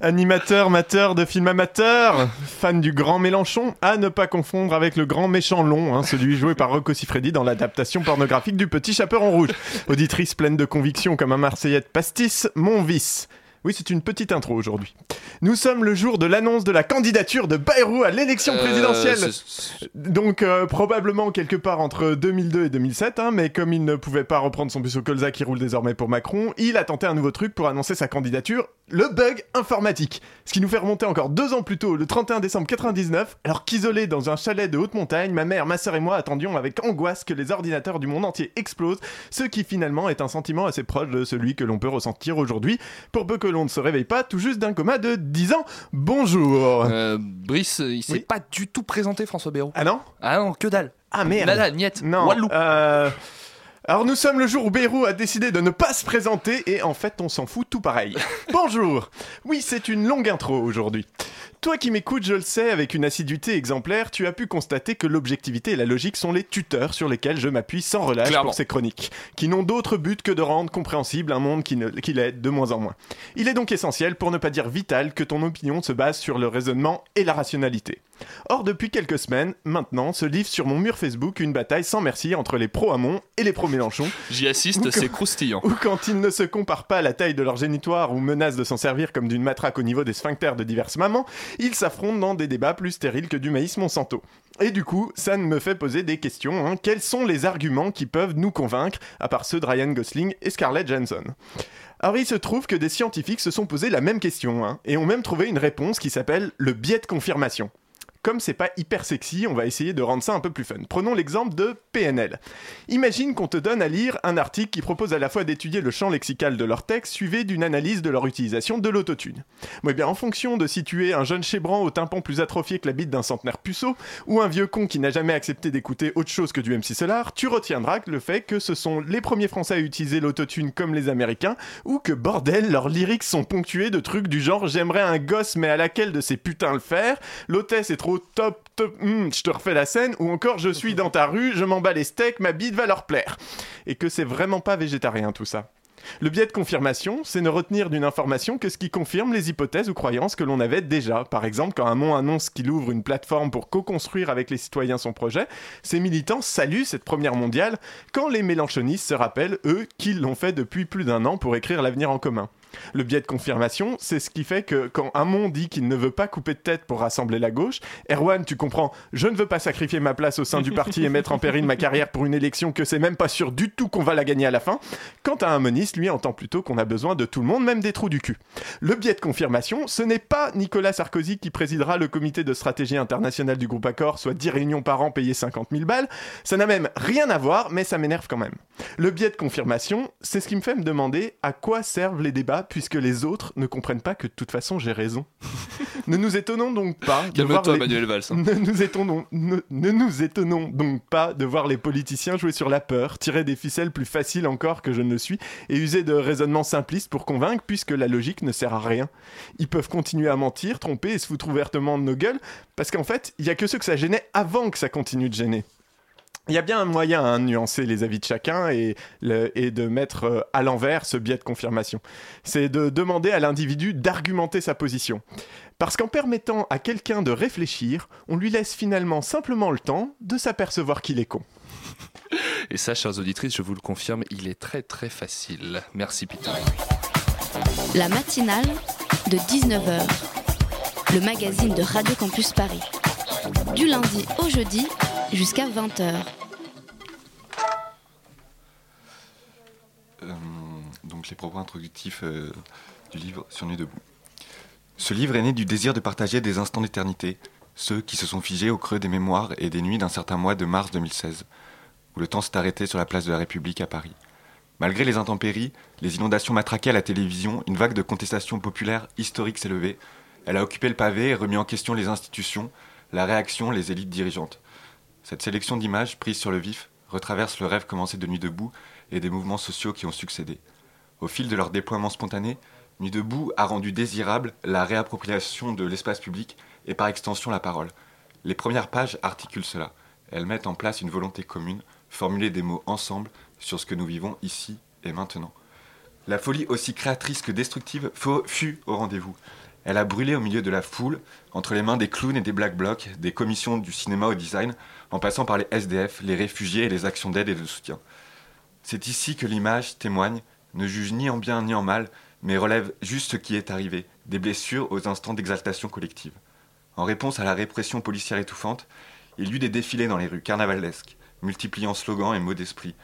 Animateur, mateur de film amateur, fan du grand Mélenchon, à ne pas confondre avec le grand méchant long, hein, celui joué par Rocco Siffredi dans l'adaptation pornographique du Petit Chaperon Rouge. Auditrice pleine de conviction comme un Marseillais de pastis, mon vice. Oui, c'est une petite intro aujourd'hui. Nous sommes le jour de l'annonce de la candidature de Bayrou à l'élection Euh, présidentielle. c'est- Donc euh, probablement quelque part entre 2002 et 2007, hein, mais comme il ne pouvait pas reprendre son bus au colza qui roule désormais pour Macron, il a tenté un nouveau truc pour annoncer sa candidature, le bug informatique. Ce qui nous fait remonter encore deux ans plus tôt, le 31 décembre 99, alors qu'isolé dans un chalet de haute montagne, ma mère, ma sœur et moi attendions avec angoisse que les ordinateurs du monde entier explosent, ce qui finalement est un sentiment assez proche de celui que l'on peut ressentir aujourd'hui, pour peu que l'on ne se réveille pas tout juste d'un coma de 10 ans. Bonjour Euh, Brice, il s'est Oui. pas du tout présenté François Bayrou. Ah non Ah non, que dalle. Ah merde Nada, niet, Non. Euh, Alors nous sommes le jour où Bayrou a décidé de ne pas se présenter et en fait on s'en fout tout pareil. Bonjour Oui c'est une longue intro aujourd'hui. Toi qui m'écoutes, je le sais, avec une assiduité exemplaire, tu as pu constater que l'objectivité et la logique sont les tuteurs sur lesquels je m'appuie sans relâche Clairement. pour ces chroniques, qui n'ont d'autre but que de rendre compréhensible un monde qui, ne, qui l'est de moins en moins. Il est donc essentiel, pour ne pas dire vital, que ton opinion se base sur le raisonnement et la rationalité. Or, depuis quelques semaines, maintenant, se livre sur mon mur Facebook une bataille sans merci entre les pro-Hamon et les pro-Mélenchon, J'y assiste, c'est croustillant. ou quand ils ne se comparent pas à la taille de leur génitoire ou menacent de s'en servir comme d'une matraque au niveau des sphincters de diverses mamans, ils s'affrontent dans des débats plus stériles que du maïs Monsanto. Et du coup, ça ne me fait poser des questions. hein. Quels sont les arguments qui peuvent nous convaincre, à part ceux de Ryan Gosling et Scarlett Johansson? Alors il se trouve que des scientifiques se sont posé la même question, hein, et ont même trouvé une réponse qui s'appelle le biais de confirmation. Comme c'est pas hyper sexy, on va essayer de rendre ça un peu plus fun. Prenons l'exemple de PNL. Imagine qu'on te donne à lire un article qui propose à la fois d'étudier le champ lexical de leur texte, suivi d'une analyse de leur utilisation de l'autotune. Bon, eh bien, en fonction de si tu es un jeune chébran au tympan plus atrophié que la bite d'un centenaire puceau, ou un vieux con qui n'a jamais accepté d'écouter autre chose que du MC Solar, tu retiendras le fait que ce sont les premiers Français à utiliser l'autotune comme les Américains, ou que bordel, leurs lyrics sont ponctués de trucs du genre j'aimerais un gosse mais à laquelle de ces putains le faire, l'hôtesse est trop top, top, hmm, je te refais la scène, ou encore je suis dans ta rue, je m'en bats les steaks, ma bite va leur plaire. Et que c'est vraiment pas végétarien tout ça. Le biais de confirmation, c'est ne retenir d'une information que ce qui confirme les hypothèses ou croyances que l'on avait déjà. Par exemple, quand un mont annonce qu'il ouvre une plateforme pour co-construire avec les citoyens son projet, ces militants saluent cette première mondiale quand les mélanchonistes se rappellent, eux, qu'ils l'ont fait depuis plus d'un an pour écrire l'avenir en commun. Le biais de confirmation, c'est ce qui fait que quand Hamon dit qu'il ne veut pas couper de tête pour rassembler la gauche, Erwan, tu comprends, je ne veux pas sacrifier ma place au sein du parti et mettre en péril ma carrière pour une élection que c'est même pas sûr du tout qu'on va la gagner à la fin. Quant à un moniste, lui entend plutôt qu'on a besoin de tout le monde, même des trous du cul. Le biais de confirmation, ce n'est pas Nicolas Sarkozy qui présidera le comité de stratégie internationale du groupe Accor, soit 10 réunions par an payées 50 000 balles. Ça n'a même rien à voir, mais ça m'énerve quand même. Le biais de confirmation, c'est ce qui me fait me demander à quoi servent les débats puisque les autres ne comprennent pas que de toute façon j'ai raison. ne nous étonnons donc pas de voir Calme-toi, les- Manuel Valls. hein. ne nous, étonnons, ne, ne nous étonnons donc pas de voir les politiciens jouer sur la peur, tirer des ficelles plus faciles encore que je ne le suis, et user de raisonnements simplistes pour convaincre, puisque la logique ne sert à rien. Ils peuvent continuer à mentir, tromper et se foutre ouvertement de nos gueules, parce qu'en fait, il y a que ceux que ça gênait avant que ça continue de gêner. Il y a bien un moyen hein, de nuancer les avis de chacun et, le- et de mettre euh, à l'envers ce biais de confirmation. C'est de demander à l'individu d'argumenter sa position. Parce qu'en permettant à quelqu'un de réfléchir, on lui laisse finalement simplement le temps de s'apercevoir qu'il est con. Et ça, chers auditrices, je vous le confirme, il est très très facile. Merci Peter. La matinale de 19h. Le magazine de Radio Campus Paris. Du lundi au jeudi jusqu'à 20h. Euh, donc les propos introductifs euh, du livre Sur Nuit debout. Ce livre est né du désir de partager des instants d'éternité, ceux qui se sont figés au creux des mémoires et des nuits d'un certain mois de mars 2016, où le temps s'est arrêté sur la place de la République à Paris. Malgré les intempéries, les inondations matraquées à la télévision, une vague de contestation populaire historique s'est levée. Elle a occupé le pavé et remis en question les institutions, la réaction, les élites dirigeantes. Cette sélection d'images prises sur le vif retraverse le rêve commencé de Nuit debout et des mouvements sociaux qui ont succédé. Au fil de leur déploiement spontané, Nuit debout a rendu désirable la réappropriation de l'espace public et par extension la parole. Les premières pages articulent cela. Elles mettent en place une volonté commune, formuler des mots ensemble sur ce que nous vivons ici et maintenant. La folie aussi créatrice que destructive fut au rendez-vous. Elle a brûlé au milieu de la foule, entre les mains des clowns et des black blocs, des commissions du cinéma au design, en passant par les SDF, les réfugiés et les actions d'aide et de soutien. C'est ici que l'image témoigne, ne juge ni en bien ni en mal, mais relève juste ce qui est arrivé, des blessures aux instants d'exaltation collective. En réponse à la répression policière étouffante, il y eut des défilés dans les rues carnavalesques, multipliant slogans et mots d'esprit.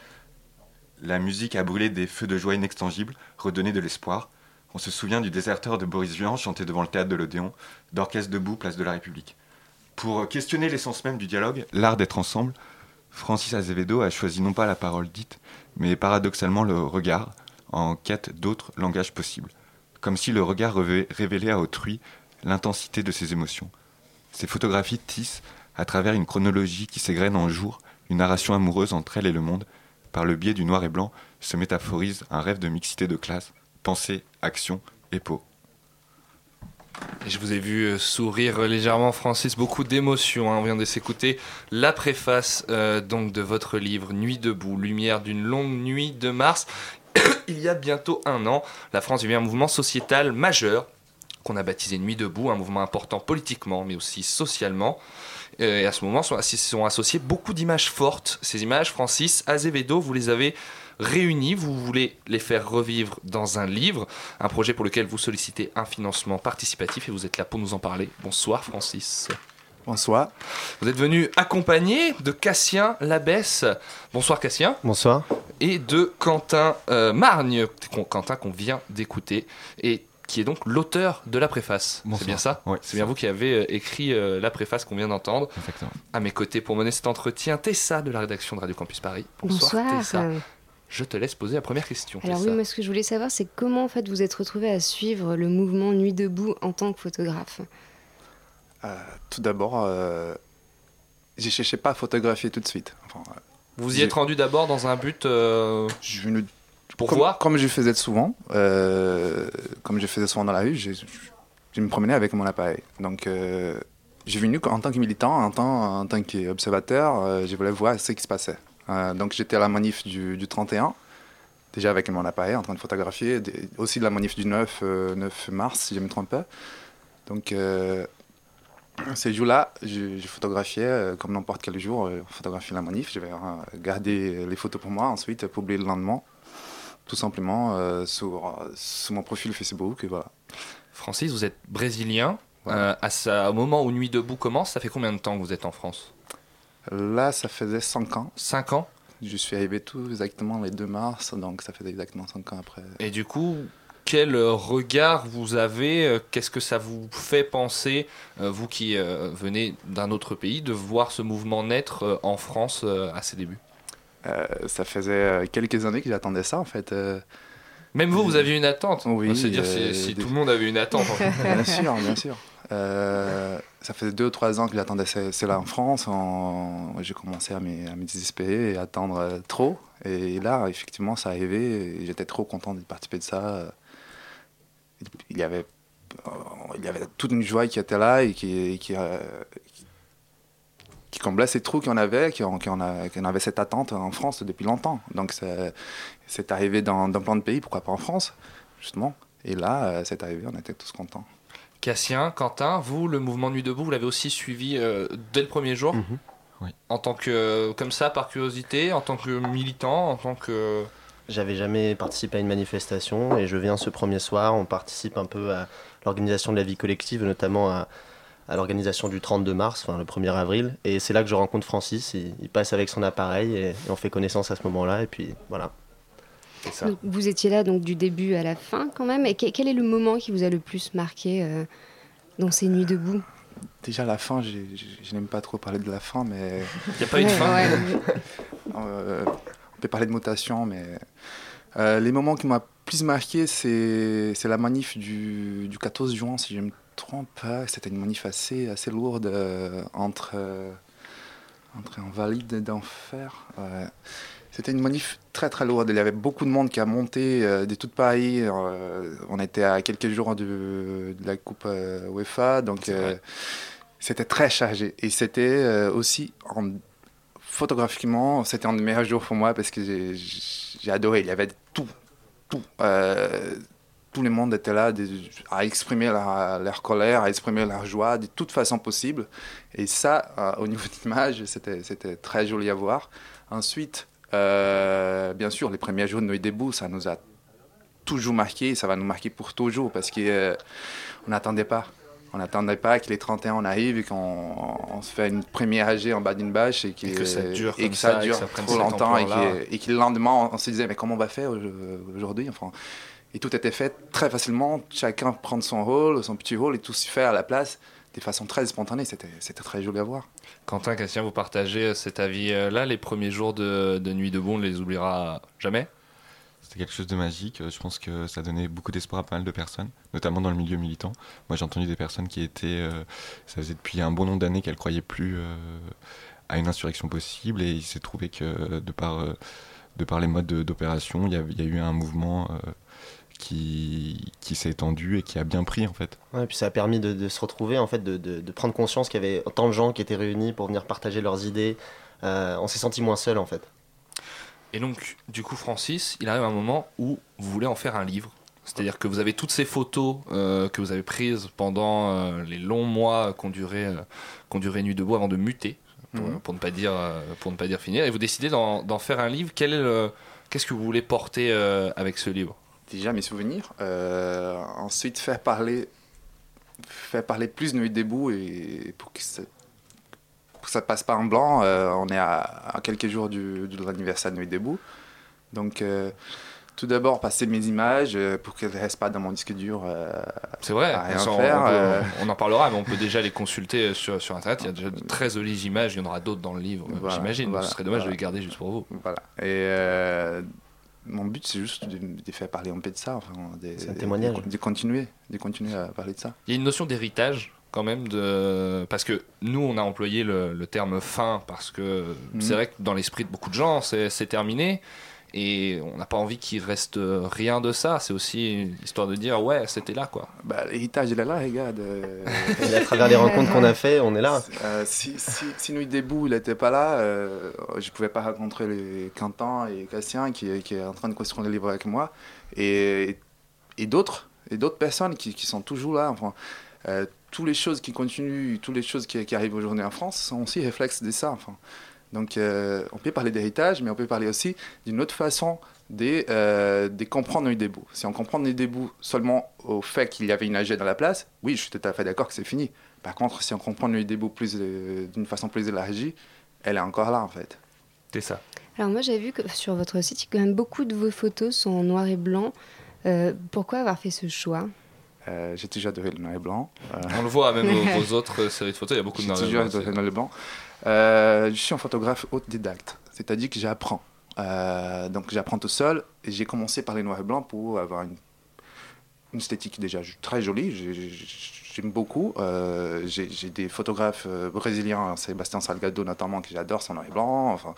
La musique a brûlé des feux de joie inextinguibles, redonné de l'espoir. On se souvient du déserteur de Boris Vian chanté devant le théâtre de l'Odéon, d'orchestre debout, place de la République. Pour questionner l'essence même du dialogue, l'art d'être ensemble, Francis Azevedo a choisi non pas la parole dite, mais paradoxalement le regard, en quête d'autres langages possibles. Comme si le regard révélait à autrui l'intensité de ses émotions. Ces photographies tissent, à travers une chronologie qui s'égrène en jours, une narration amoureuse entre elle et le monde. Par le biais du noir et blanc se métaphorise un rêve de mixité de classe, pensée, action et peau. Je vous ai vu euh, sourire légèrement, Francis, beaucoup d'émotions. hein. On vient de s'écouter la préface euh, donc de votre livre Nuit debout, lumière d'une longue nuit de mars. Il y a bientôt un an, la France vivait un mouvement sociétal majeur qu'on a baptisé Nuit debout, un mouvement important politiquement, mais aussi socialement. Euh, Et à ce moment, sont, sont associées beaucoup d'images fortes. Ces images, Francis Azevedo, vous les avez réunies, vous voulez les faire revivre dans un livre, un projet pour lequel vous sollicitez un financement participatif et vous êtes là pour nous en parler. Bonsoir Francis. Bonsoir. Vous êtes venu accompagné de Cassien Labesse. Bonsoir Cassien. Bonsoir. Et de Quentin euh, Margne, Quentin qu'on vient d'écouter et qui est donc l'auteur de la préface. C'est bien ça C'est bien vous qui avez euh, écrit euh, la préface qu'on vient d'entendre. Exactement. À mes côtés pour mener cet entretien, Tessa de la rédaction de Radio Campus Paris. Bonsoir, Bonsoir. Tessa. Je te laisse poser la première question. Alors oui, moi ce que je voulais savoir, c'est comment en fait vous êtes retrouvé à suivre le mouvement Nuit debout en tant que photographe? Euh, tout d'abord, euh, j'ai cherché pas à photographier tout de suite. Enfin, euh, Vous y êtes rendu d'abord dans un but euh, pour comme, voir Comme je faisais souvent, euh, comme je faisais souvent dans la rue, je, je- je me promenais avec mon appareil. Donc, euh, j'ai venu en tant que militant, en tant, en tant qu'observateur, euh, je voulais voir ce qui se passait. Euh, donc, j'étais à la manif du, du 31, déjà avec mon appareil, en train de photographier, des- aussi de la manif du 9, euh, 9 mars, si je ne me trompe pas. Donc, euh, ces jours-là, je, je photographiais comme n'importe quel jour, euh, photographier la manif. Je vais garder les photos pour moi, ensuite publier le lendemain. tout simplement sur, sur mon profil Facebook et voilà. Francis, vous êtes brésilien. À ça, au moment où Nuit debout commence, ça fait combien de temps que vous êtes en France? Là, ça faisait 5 ans. 5 ans Je suis arrivé tout exactement le 2 mars, donc ça faisait exactement 5 ans après. Et du coup, quel euh, regard vous avez euh, Qu'est-ce que ça vous fait penser, euh, vous qui venez d'un autre pays, de voir ce mouvement naître en France à ses débuts? Euh, ça faisait quelques années que j'attendais ça en fait. Même vous, vous aviez une attente Oui. C'est dire euh, si, si des- tout le monde avait une attente. en fait. bien sûr, bien sûr. Euh, ça faisait deux ou trois ans que j'attendais ce- cela en France. J'ai commencé à me, désespérer et à attendre euh, trop. Et là, effectivement, ça arrivait. J'étais trop content de participer de ça. Il y avait, euh, il y avait toute une joie qui était là et qui, euh, comblait ces trous qu'on avait, qu'on avait cette attente en France depuis longtemps. Donc c'est arrivé dans, plein de pays, pourquoi pas en France, justement. Et là, c'est arrivé, on était tous contents. Cassien, Quentin, vous, le mouvement Nuit debout, vous l'avez aussi suivi euh, dès le premier jour Oui. En tant que, comme ça, par curiosité, en tant que militant, en tant que... J'avais jamais participé à une manifestation et je viens ce premier soir. On participe un peu à l'organisation de la vie collective, notamment à, à l'organisation du 32 mars, enfin le 1er avril. Et c'est là que je rencontre Francis. Il, il passe avec son appareil et, et on fait connaissance à ce moment-là. Et puis voilà. C'est ça. Donc, vous étiez là donc du début à la fin quand même. Et que- quel est le moment qui vous a le plus marqué euh, dans ces nuits debout? Déjà, la fin, j'ai- j'ai- je n'aime pas trop parler de la fin, mais. Il n'y a pas eu de fin ouais. Euh, on peut parler de mutation, mais. euh, les moments qui m'ont plus marqué, c'est c'est la manif du, du 14 juin, si je ne me trompe pas. C'était une manif assez, assez lourde euh, entre, euh, entre d'Enfer. Ouais. C'était une manif très très lourde. Il y avait beaucoup de monde qui a monté euh, de toute Paris. Euh, on était à quelques jours de, de la Coupe euh, UEFA, donc euh, c'était très chargé. Et c'était aussi en- photographiquement, c'était un des meilleurs jours pour moi parce que j'ai- adoré. Il y avait tout, tout. Tout le monde était là de- à exprimer leur, leur colère, à exprimer leur joie de toute façon possible. Et ça, au niveau d'image, c'était très joli à voir. Ensuite, bien sûr, les premiers jours de Nuit debout, ça nous a toujours marqué, et ça va nous marquer pour toujours parce qu'on n'attendait pas. On n'attendait pas que les 31 on arrive et qu'on on se fait une première AG en bas d'une bâche et, que ça dure et comme que ça ça, et que dure ça prenne trop longtemps et que, le lendemain on se disait mais comment on va faire au- aujourd'hui enfin, Et tout était fait très facilement, chacun prendre son rôle, son petit rôle et tout se fait à la place de façon très spontanée. C'était c'était très joli à voir. Quentin, Cassien, vous partagez euh, cet avis-là Les premiers jours de, de Nuit debout, on ne les oubliera jamais? C'était quelque chose de magique. Je pense que ça donnait beaucoup d'espoir à pas mal de personnes, notamment dans le milieu militant. Moi, j'ai entendu des personnes qui étaient. euh, ça faisait depuis un bon nombre d'années qu'elles croyaient plus euh, à une insurrection possible, et il s'est trouvé que de par, euh, de par les modes de- d'opération, il y, a- il y a eu un mouvement euh, qui, qui s'est étendu et qui a bien pris en fait. Ouais, et puis ça a permis de, de se retrouver, en fait, de, de- de prendre conscience qu'il y avait autant de gens qui étaient réunis pour venir partager leurs idées. Euh, on s'est senti moins seul, en fait. Et donc, du coup, Francis, il arrive un moment où vous voulez en faire un livre. C'est-à-dire que vous avez toutes ces photos euh, que vous avez prises pendant euh, les longs mois qu'ont duré, euh, qu'ont duré Nuit debout avant de muter, pour, Mhm. pour ne, pas dire, pour ne pas dire finir. Et vous décidez d'en, d'en faire un livre. Quel est le, qu'est-ce que vous voulez porter euh, avec ce livre? Déjà mes souvenirs. Euh, ensuite faire parler, faire parler plus Nuit debout et pour que ça, pour que ça passe pas en blanc. euh, on est à, à quelques jours du, de l'anniversaire de Nuit debout. Donc euh, tout d'abord passer mes images pour qu'elles ne restent pas dans mon disque dur. C'est vrai, à rien on, faire. on peut- on en parlera, mais on peut déjà les consulter sur, sur Internet. Il y a déjà de très jolies images, il y en aura d'autres dans le livre, Voilà, j'imagine. voilà, Ce serait dommage voilà. de les garder juste pour vous. Voilà. Et mon but, c'est juste de, de faire parler un peu de ça. Enfin, un témoignage. De, de continuer, de continuer à parler de ça. Il y a une notion d'héritage quand même de parce que nous on a employé le, le terme fin parce que Mhm. c'est vrai que dans l'esprit de beaucoup de gens c'est c'est terminé et on n'a pas envie qu'il reste rien de ça c'est aussi une histoire de dire ouais c'était là quoi Bah, L'héritage, il est là, regarde. euh. Et à travers les rencontres qu'on a fait, on est là. Euh, si, si, si Nuit debout, il n'était pas là, euh, je ne pouvais pas rencontrer les Quentin et Cassien qui, qui est en train de construire le livre avec moi. Et, et d'autres, et d'autres personnes qui, qui sont toujours là. Enfin, euh, toutes les choses qui continuent, toutes les choses qui, qui arrivent aujourd'hui en France sont aussi réflexes de ça. Enfin, Donc, euh, on peut parler d'héritage, mais on peut parler aussi d'une autre façon de, euh, de comprendre Nuit debout. Si on comprend Nuit debout seulement au fait qu'il y avait une AG dans la place, oui, je suis tout à fait d'accord que c'est fini. Par contre, si on comprend Nuit debout plus, euh, d'une façon plus élargie, elle est encore là en fait. C'est ça. Alors moi j'avais vu que sur votre site, quand même beaucoup de vos photos sont en noir et blanc. Euh, pourquoi avoir fait ce choix? Euh, j'ai toujours adoré le noir et blanc. Euh, On le voit même vos, vos autres séries de photos, il y a beaucoup de J'ai noir et toujours blanc. adoré c'est- le noir et blanc. Euh, je suis un photographe autodidacte, c'est-à-dire que j'apprends. Euh, donc j'apprends tout seul et j'ai commencé par les noirs et blancs pour avoir une, une esthétique déjà très jolie. J'ai- j'ai- J'aime beaucoup. Euh, J'ai des photographes brésiliens, Sébastien Salgado notamment, que j'adore, son noir et blanc. Enfin,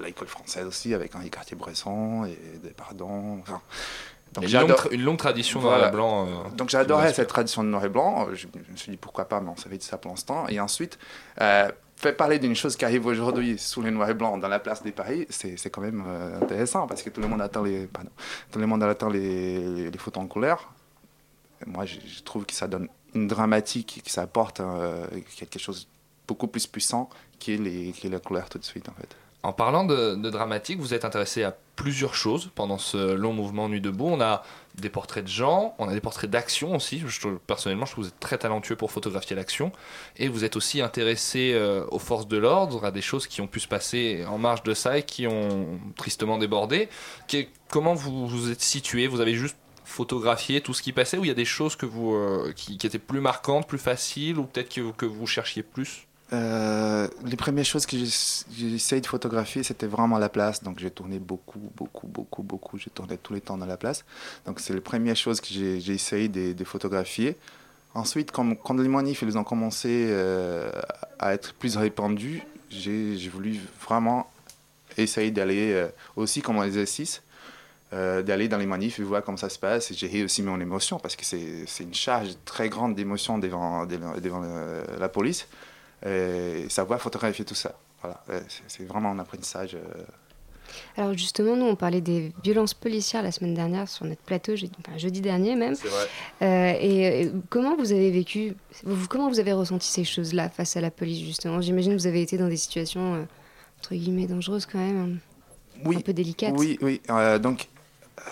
l'école française aussi avec Henri Cartier-Bresson et des pardons. Enfin, Une longue une longue tradition noir et Voilà. blanc, euh, donc j'adorais cette tradition de noir et blanc. Je, je me suis dit pourquoi pas, mais on savait de ça pour l'instant. Et ensuite, euh, fait parler d'une chose qui arrive aujourd'hui sous les noirs et blancs dans la place des Paris, c'est quand même euh, intéressant parce que tout le monde attend les, pardon, tout le monde attend les, les photos en couleur. Moi, je, trouve que ça donne une dramatique, que ça apporte euh, quelque chose de beaucoup plus puissant qui est la couleur tout de suite en fait. En parlant de, dramatique, vous êtes intéressé à plusieurs choses pendant ce long mouvement Nuit debout. On a des portraits de gens, on a des portraits d'action aussi. Je personnellement, je trouve que vous êtes très talentueux pour photographier l'action. Et vous êtes aussi intéressé euh, aux forces de l'ordre, à des choses qui ont pu se passer en marge de ça et qui ont tristement débordé. Qu'est- comment vous vous êtes situé? Vous avez juste photographié tout ce qui passait ou il y a des choses que vous, euh, qui, qui étaient plus marquantes, plus faciles ou peut-être que, que vous cherchiez plus? Euh, les premières choses que j'ai- j'ai essayé de photographier, c'était vraiment la place. Donc j'ai tourné beaucoup, beaucoup, beaucoup, beaucoup. J'ai tourné tout le temps dans la place. Donc c'est les premières choses que j'ai j'ai essayé de, photographier. Ensuite, quand, les manifs ils ont commencé euh, à être plus répandus, j'ai j'ai voulu vraiment essayer d'aller euh, aussi comme un exercice. euh, d'aller dans les manifs et voir comment ça se passe et gérer aussi mon émotion parce que c'est une charge très grande d'émotion devant, la police et savoir photographier tout ça. Voilà, Euh, c'est- vraiment un apprentissage. euh, Alors justement, nous on parlait des violences policières la semaine dernière sur notre plateau, jeudi, enfin, jeudi dernier même. C'est vrai. Euh, et euh, comment vous avez vécu, vous- comment vous avez ressenti ces choses-là face à la police justement? J'imagine que vous avez été dans des situations euh, entre guillemets dangereuses quand même, Oui, un peu délicates. Oui, oui. euh, donc, euh,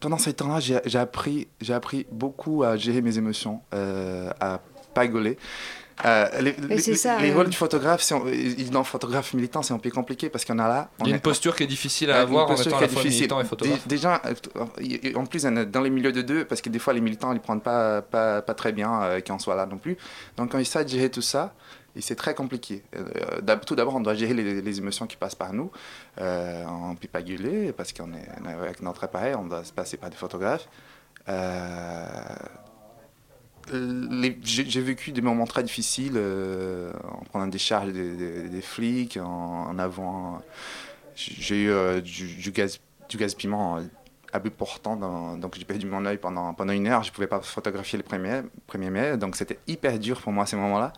pendant ces temps-là, j'ai j'ai appris, j'ai appris beaucoup à gérer mes émotions, euh, à pas rigoler. Euh, les les- ça, les euh. rôles du photographe, dans le photographe militant, c'est un peu compliqué parce qu'on a là. Il y a on une est- posture qui est difficile à avoir en étant à la fois militant et photographe. Dé- Déjà, euh, en plus, on est dans les milieux de deux, parce que des fois, les militants, ils ne prennent pas, pas, pas très bien euh, qu'on soit là non plus. Donc, quand ils savent gérer tout ça, et c'est très compliqué. Euh, tout d'abord, on doit gérer les, les émotions qui passent par nous. Euh, on ne peut pas gueuler, parce qu'on est on avec notre appareil, on doit se passer par des photographes. Euh, les- J'ai vécu des moments très difficiles euh, en prenant des charges des, flics, en, en avant. J'ai eu euh, du, du gaz, du euh, à bout portant, donc j'ai perdu mon œil pendant, pendant une heure. Je ne pouvais pas photographier premiers, premiers mai, donc c'était hyper dur pour moi ces moments-là.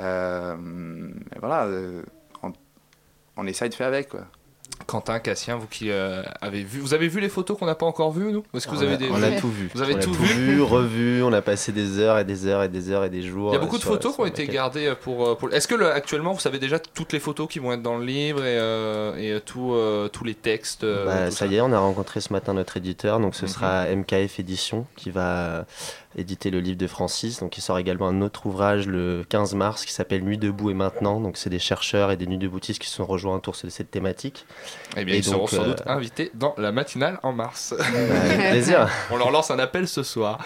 Euh, mais voilà, euh, on, on essaye de faire avec. Quoi. Quentin, Cassien, vous qui euh, avez vu, vous avez vu les photos qu'on n'a pas encore vues, nous? Est-ce que vous on, avez a, des on a tout vu. Vous avez on a tout, vu? vu, revu. On a passé des heures et des heures et des heures et des jours. Il y a euh, beaucoup de sur- photos qui ont été gardées pour. euh, pour... Est-ce que le- actuellement vous savez déjà toutes les photos qui vont être dans le livre et, euh, et euh, tout, euh, tous les textes euh, Bah, ça y est, on a rencontré ce matin notre éditeur, donc ce Mhm. sera MKF Édition qui va éditer le livre de Francis. Donc il sort également un autre ouvrage le 15 mars qui s'appelle Nuit debout et maintenant. Donc c'est des chercheurs et des nuits deboutistes qui se sont rejoints autour de cette thématique. Eh bien, Et ils seront sans euh, doute invités dans la matinale en mars. plaisir. On leur lance un appel ce soir.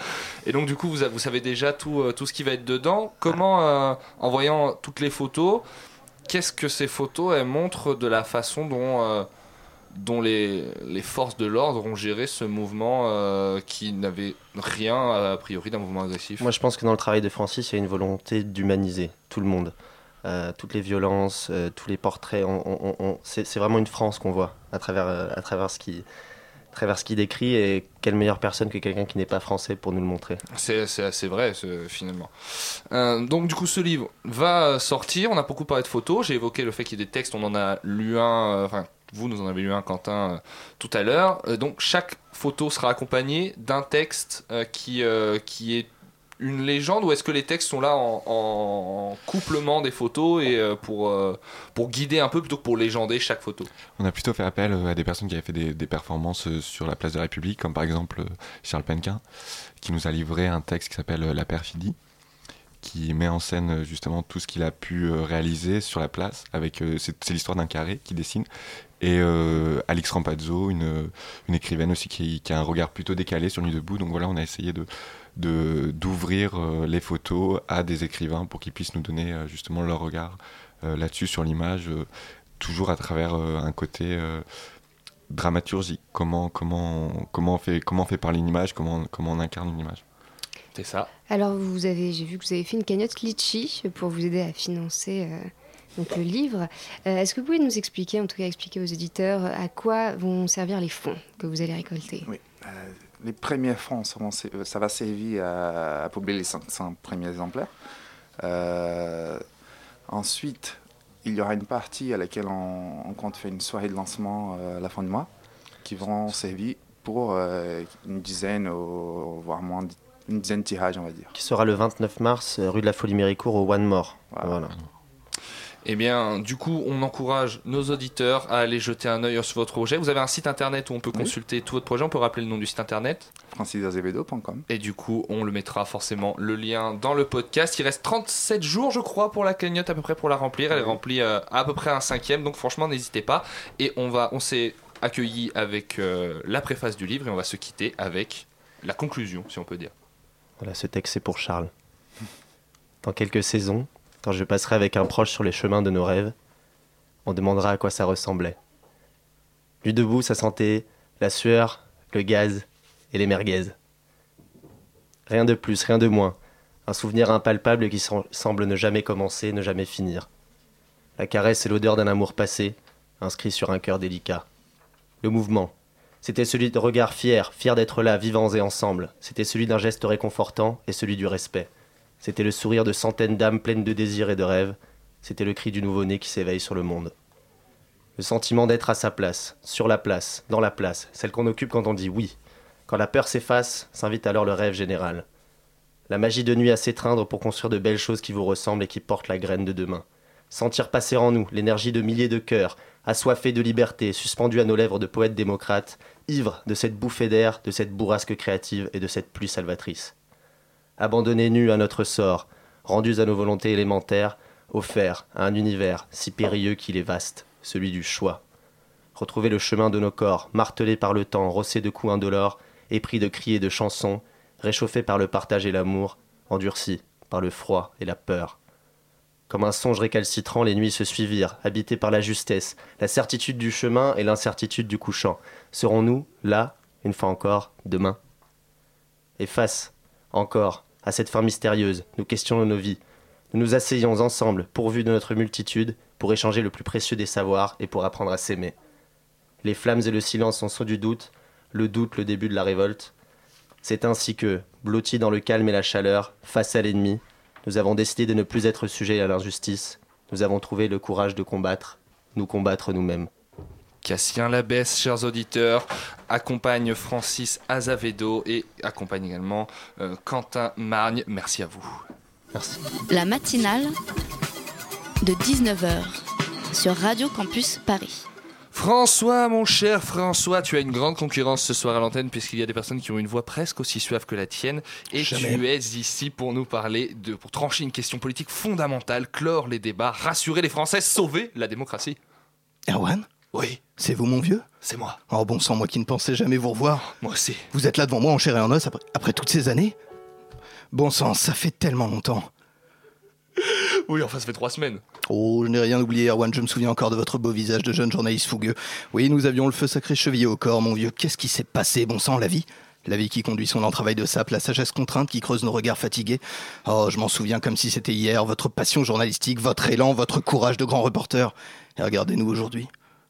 Et donc, du coup, vous, savez déjà tout, euh, tout ce qui va être dedans. Comment, euh, en voyant toutes les photos, qu'est-ce que ces photos elles montrent de la façon dont, dont les, les forces de l'ordre ont géré ce mouvement euh, qui n'avait rien, a priori, d'un mouvement agressif Moi je pense que dans le travail de Francis, il y a une volonté d'humaniser tout le monde. Euh, toutes les violences, euh, tous les portraits, c'est vraiment une France qu'on voit à travers, euh, à travers ce qui à travers ce qu'il décrit et quelle meilleure personne que quelqu'un qui n'est pas français pour nous le montrer. C'est assez vrai, finalement. Euh, donc, du coup, ce livre va sortir. On a beaucoup parlé de photos. J'ai évoqué le fait qu'il y ait des textes. On en a lu un. euh, Enfin, vous, nous en avez lu un, Quentin, euh, tout à l'heure. Euh, donc, chaque photo sera accompagnée d'un texte euh, qui, qui est une légende ou est-ce que les textes sont là en, en couplement des photos et pour, pour guider un peu plutôt que pour légender chaque photo? On a plutôt fait appel à des personnes qui avaient fait des, des performances sur la place de la République, comme par exemple Charles Penquin, qui nous a livré un texte qui s'appelle La perfidie, qui met en scène justement tout ce qu'il a pu réaliser sur la place. Avec, c'est l'histoire d'un carré qui dessine. Et euh, Alix Rampazzo, une, une écrivaine aussi qui, qui a un regard plutôt décalé sur Nuit debout. Donc voilà, on a essayé de, de, d'ouvrir euh, les photos à des écrivains pour qu'ils puissent nous donner euh, justement leur regard euh, là-dessus sur l'image, toujours à travers un côté dramaturgie. Comment, comment, comment, on fait, comment on fait parler une image, comment, comment on incarne une image. C'est ça. Alors, vous avez, j'ai vu que vous avez fait une cagnotte Litchi pour vous aider à financer euh, donc le livre. Euh, Est-ce que vous pouvez nous expliquer, en tout cas expliquer aux éditeurs, à quoi vont servir les fonds que vous allez récolter? Oui. Euh, les premiers fonds, euh, ça va servir à, à publier les 500 premiers exemplaires. Euh, ensuite, il y aura une partie à laquelle on, on compte faire une soirée de lancement euh, à la fin du mois, qui vont servir pour euh, une dizaine, ou, voire moins, une dizaine de tirages, on va dire. Qui sera le 29 mars, rue de la Folie Méricourt, au One More. Voilà. Eh bien, du coup, on encourage nos auditeurs à aller jeter un œil sur votre projet. Vous avez un site internet où on peut Oui. consulter tout votre projet. On peut rappeler le nom du site internet francisazevedo.com. Et du coup, on le mettra forcément le lien dans le podcast. Il reste 37 jours, je crois, pour la cagnotte à peu près pour la remplir. Elle est remplie euh, à peu près un cinquième, donc franchement, n'hésitez pas. Et on va, on s'est accueilli avec euh, la préface du livre et on va se quitter avec la conclusion, si on peut dire. Voilà, ce texte c'est pour Charles. Dans quelques saisons, quand je passerai avec un proche sur les chemins de nos rêves, on demandera à quoi ça ressemblait. Lui debout, ça sentait la sueur, le gaz et les merguez. Rien de plus, rien de moins. Un souvenir impalpable qui sem- semble ne jamais commencer, ne jamais finir. La caresse et l'odeur d'un amour passé, inscrit sur un cœur délicat. Le mouvement, c'était celui de regard fier, fier d'être là, vivants et ensemble. C'était celui d'un geste réconfortant et celui du respect. C'était le sourire de centaines d'âmes pleines de désirs et de rêves. C'était le cri du nouveau-né qui s'éveille sur le monde. Le sentiment d'être à sa place, sur la place, dans la place, celle qu'on occupe quand on dit oui. Quand la peur s'efface, s'invite alors le rêve général. La magie de nuit à s'étreindre pour construire de belles choses qui vous ressemblent et qui portent la graine de demain. Sentir passer en nous l'énergie de milliers de cœurs, assoiffés de liberté, suspendus à nos lèvres de poètes démocrates, ivres de cette bouffée d'air, de cette bourrasque créative et de cette pluie salvatrice. Abandonnés nus à notre sort, rendus à nos volontés élémentaires, offerts à un univers si périlleux qu'il est vaste, celui du choix. Retrouver le chemin de nos corps, martelés par le temps, rossés de coups indolores, épris de cris et de chansons, réchauffés par le partage et l'amour, endurcis par le froid et la peur. Comme un songe récalcitrant, les nuits se suivirent, habités par la justesse, la certitude du chemin et l'incertitude du couchant. Serons-nous, là, une fois encore, demain? Et face, encore, à cette fin mystérieuse, nous questionnons nos vies. Nous nous asseyons ensemble, pourvus de notre multitude, pour échanger le plus précieux des savoirs et pour apprendre à s'aimer. Les flammes et le silence sont ceux du doute, le doute le début de la révolte. C'est ainsi que, blottis dans le calme et la chaleur, face à l'ennemi, nous avons décidé de ne plus être sujets à l'injustice. Nous avons trouvé le courage de combattre, nous combattre nous-mêmes. Cassien Labesse, chers auditeurs, accompagne Francis Azavedo et accompagne également euh, Quentin Margne. Merci à vous. Merci. La matinale de 19h sur Radio Campus Paris. François, mon cher François, tu as une grande concurrence ce soir à l'antenne puisqu'il y a des personnes qui ont une voix presque aussi suave que la tienne et Jamais. tu es ici pour nous parler de, pour trancher une question politique fondamentale, clore les débats, rassurer les Français, sauver la démocratie. Erwan? Oui. C'est vous, mon vieux? C'est moi. Oh bon sang, moi qui ne pensais jamais vous revoir. Moi aussi. Vous êtes là devant moi en chair et en os après, après toutes ces années? Bon sang, ça fait tellement longtemps. Oui, enfin ça fait trois semaines. Oh, je n'ai rien oublié, Erwan, je me souviens encore de votre beau visage de jeune journaliste fougueux. Oui, nous avions le feu sacré chevillé au corps, mon vieux. Qu'est-ce qui s'est passé, bon sang, la vie? La vie qui conduit son lent travail de sape, la sagesse contrainte qui creuse nos regards fatigués. Oh, je m'en souviens comme si c'était hier, votre passion journalistique, votre élan, votre courage de grand reporter. Et regardez-nous aujourd'hui.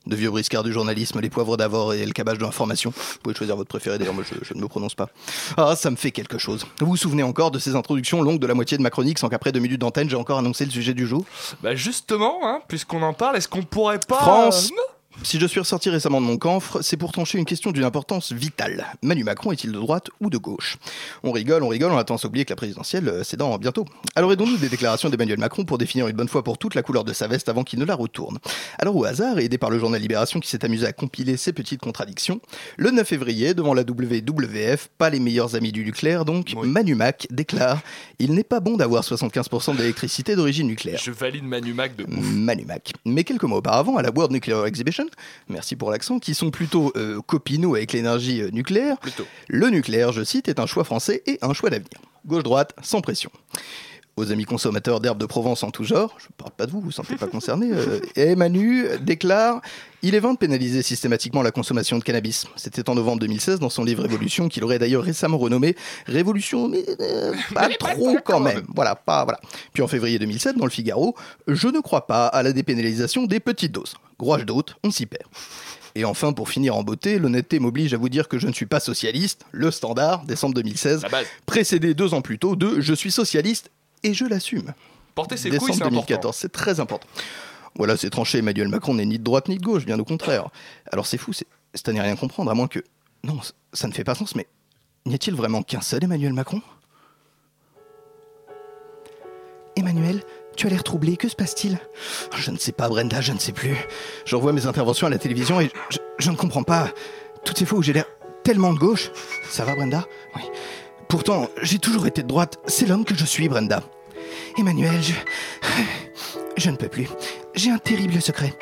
De vieux briscards du journalisme, les poivres d'Avor et le cabage de l'information. Vous pouvez choisir votre préféré, d'ailleurs, moi je, je ne me prononce pas. Ah, ça me fait quelque chose. Vous vous souvenez encore de ces introductions longues de la moitié de ma chronique sans qu'après deux minutes d'antenne, j'ai encore annoncé le sujet du jour? Bah justement, hein, puisqu'on en parle, est-ce qu'on pourrait pas... France euh, Si je suis ressorti récemment de mon camphre, c'est pour trancher une question d'une importance vitale. Manu Macron est-il de droite ou de gauche? On rigole, on rigole, on a tendance à oublier que la présidentielle, euh, c'est dans bientôt. Alors aidons-nous des déclarations d'Emmanuel Macron pour définir une bonne fois pour toutes la couleur de sa veste avant qu'il ne la retourne? Alors au hasard, aidé par le journal Libération qui s'est amusé à compiler ces petites contradictions, le 9 février, devant la WWF, pas les meilleurs amis du nucléaire donc, Manu Mac déclare « Il n'est pas bon d'avoir 75% d'électricité d'origine nucléaire ». Je valide Manu Mac de ouf. Manu Mac. Mais quelques mois auparavant, à la World Nuclear Exhibition, merci pour l'accent, qui sont plutôt euh, avec l'énergie euh, nucléaire, le nucléaire, je cite, est un choix français et un choix d'avenir. Gauche-droite, sans pression. Aux amis consommateurs d'herbes de Provence en tout genre, je ne parle pas de vous, vous ne vous sentez pas concerné, euh, et Manu déclare Il est vain de pénaliser systématiquement la consommation de cannabis. C'était en novembre 2016 dans son livre Révolution, qu'il aurait d'ailleurs récemment renommé Révolution, mais euh, pas trop quand même. Voilà, pas, voilà. Puis en février 2007, dans le Figaro, Je ne crois pas à la dépénalisation des petites doses. Grouage d'autres, on s'y perd. Et enfin, pour finir en beauté, l'honnêteté m'oblige à vous dire que je ne suis pas socialiste. Le standard, décembre 2016, précédé deux ans plus tôt de Je suis socialiste et je l'assume. Porter ses Décembre couilles, c'est important. 2014, c'est très important. Voilà, c'est tranché. Emmanuel Macron n'est ni de droite ni de gauche, bien au contraire. Alors c'est fou, c'est à n'y rien comprendre, à moins que. Non, ça ne fait pas sens, mais n'y a-t-il vraiment qu'un seul Emmanuel Macron? Emmanuel, tu as l'air troublé, que se passe-t-il? Je ne sais pas, Brenda, je ne sais plus. Je revois mes interventions à la télévision et je, je ne comprends pas. Toutes ces fois où j'ai l'air tellement de gauche. Ça va, Brenda? Oui. Pourtant, j'ai toujours été de droite. C'est l'homme que je suis, Brenda. Emmanuel, je. Je ne peux plus. J'ai un terrible secret.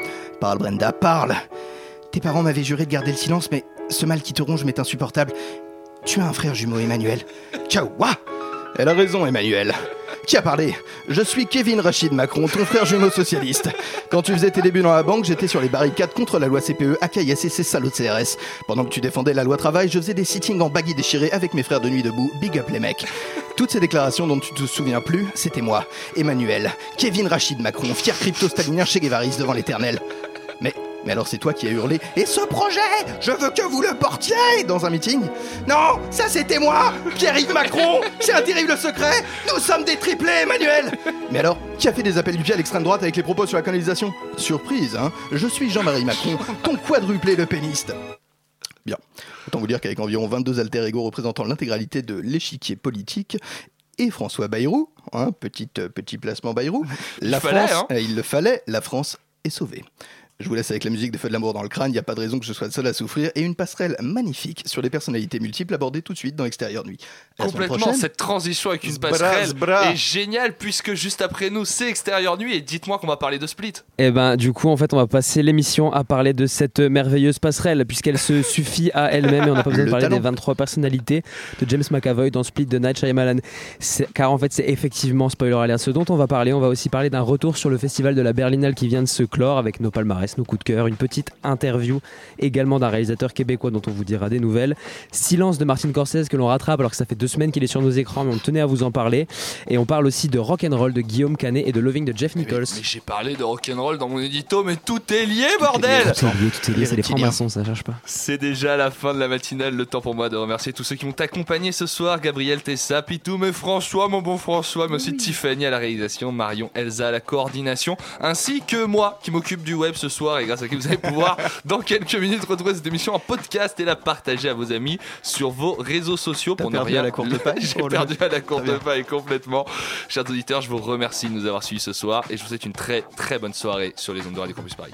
Parle, Brenda, parle. Tes parents m'avaient juré de garder le silence, mais ce mal qui te ronge m'est insupportable. Tu as un frère jumeau, Emmanuel. Ciao, Elle a raison, Emmanuel. Qui a parlé Je suis Kevin Rachid Macron, ton frère jumeau socialiste. Quand tu faisais tes débuts dans la banque, j'étais sur les barricades contre la loi CPE, AKIS et ses salauds de CRS. Pendant que tu défendais la loi travail, je faisais des sittings en baggy déchirés avec mes frères de nuit debout. Big up les mecs. Toutes ces déclarations dont tu te souviens plus, c'était moi, Emmanuel, Kevin Rachid Macron, fier crypto-stalinien chez Guevaris devant l'éternel. Mais, alors c'est toi qui as hurlé Et ce projet, je veux que vous le portiez! dans un meeting. Non, ça c'était moi, Pierre-Yves Macron. C'est un terrible secret. Nous sommes des triplés, Emmanuel. Mais alors, qui a fait des appels du pied à l'extrême droite avec les propos sur la colonisation Surprise, hein. Je suis Jean-Marie Macron, ton quadruplé le péniste. Bien. Autant vous dire qu'avec environ 22 alter ego représentant l'intégralité de l'échiquier politique et François Bayrou, hein, petite, petit placement Bayrou, la France, hein. euh, il le fallait, la France est sauvée. Je vous laisse avec la musique de Feu de l'amour dans le crâne, il n'y a pas de raison que je sois le seul à souffrir, et une passerelle magnifique sur les personnalités multiples abordées tout de suite dans Extérieur Nuit. À Complètement, cette transition avec une passerelle bras. est géniale puisque juste après nous c'est Extérieur Nuit et dites-moi qu'on va parler de Split. Et ben du coup en fait on va passer l'émission à parler de cette merveilleuse passerelle puisqu'elle se suffit à elle-même et on n'a pas besoin de Le parler talent. des 23 personnalités de James McAvoy dans Split de Night Shyamalan. Car en fait c'est effectivement spoiler alert ce dont on va parler. On va aussi parler d'un retour sur le festival de la Berlinale qui vient de se clore avec nos palmarès, nos coups de cœur, une petite interview également d'un réalisateur québécois dont on vous dira des nouvelles. Silence de Martin Scorsese que l'on rattrape alors que ça fait deux semaines qu'il est sur nos écrans mais on tenait à vous en parler. Et on parle aussi de Rock'n'Roll de Guillaume Canet et de Loving de Jeff Nichols. Mais j'ai parlé de rock'n'roll dans mon édito, mais tout est lié, bordel Tout est lié, tout est lié, c'est les francs-maçons, ça cherche pas. C'est déjà la fin de la matinale, le temps pour moi de remercier tous ceux qui m'ont accompagné ce soir, Gabriel Tessa, Pitou, mais François, mon bon François, mais aussi Tiffany à la réalisation, Marion, Elsa à la coordination, ainsi que moi qui m'occupe du web ce soir et grâce à qui vous allez pouvoir dans quelques minutes retrouver cette émission en podcast et la partager à vos amis sur vos réseaux sociaux pour ne rien à la courte paille J'ai perdu à la Très bien. paille complètement. Chers auditeurs, je vous remercie de nous avoir suivis ce soir et je vous souhaite une très très bonne soirée sur les ondes de Radio Campus Paris.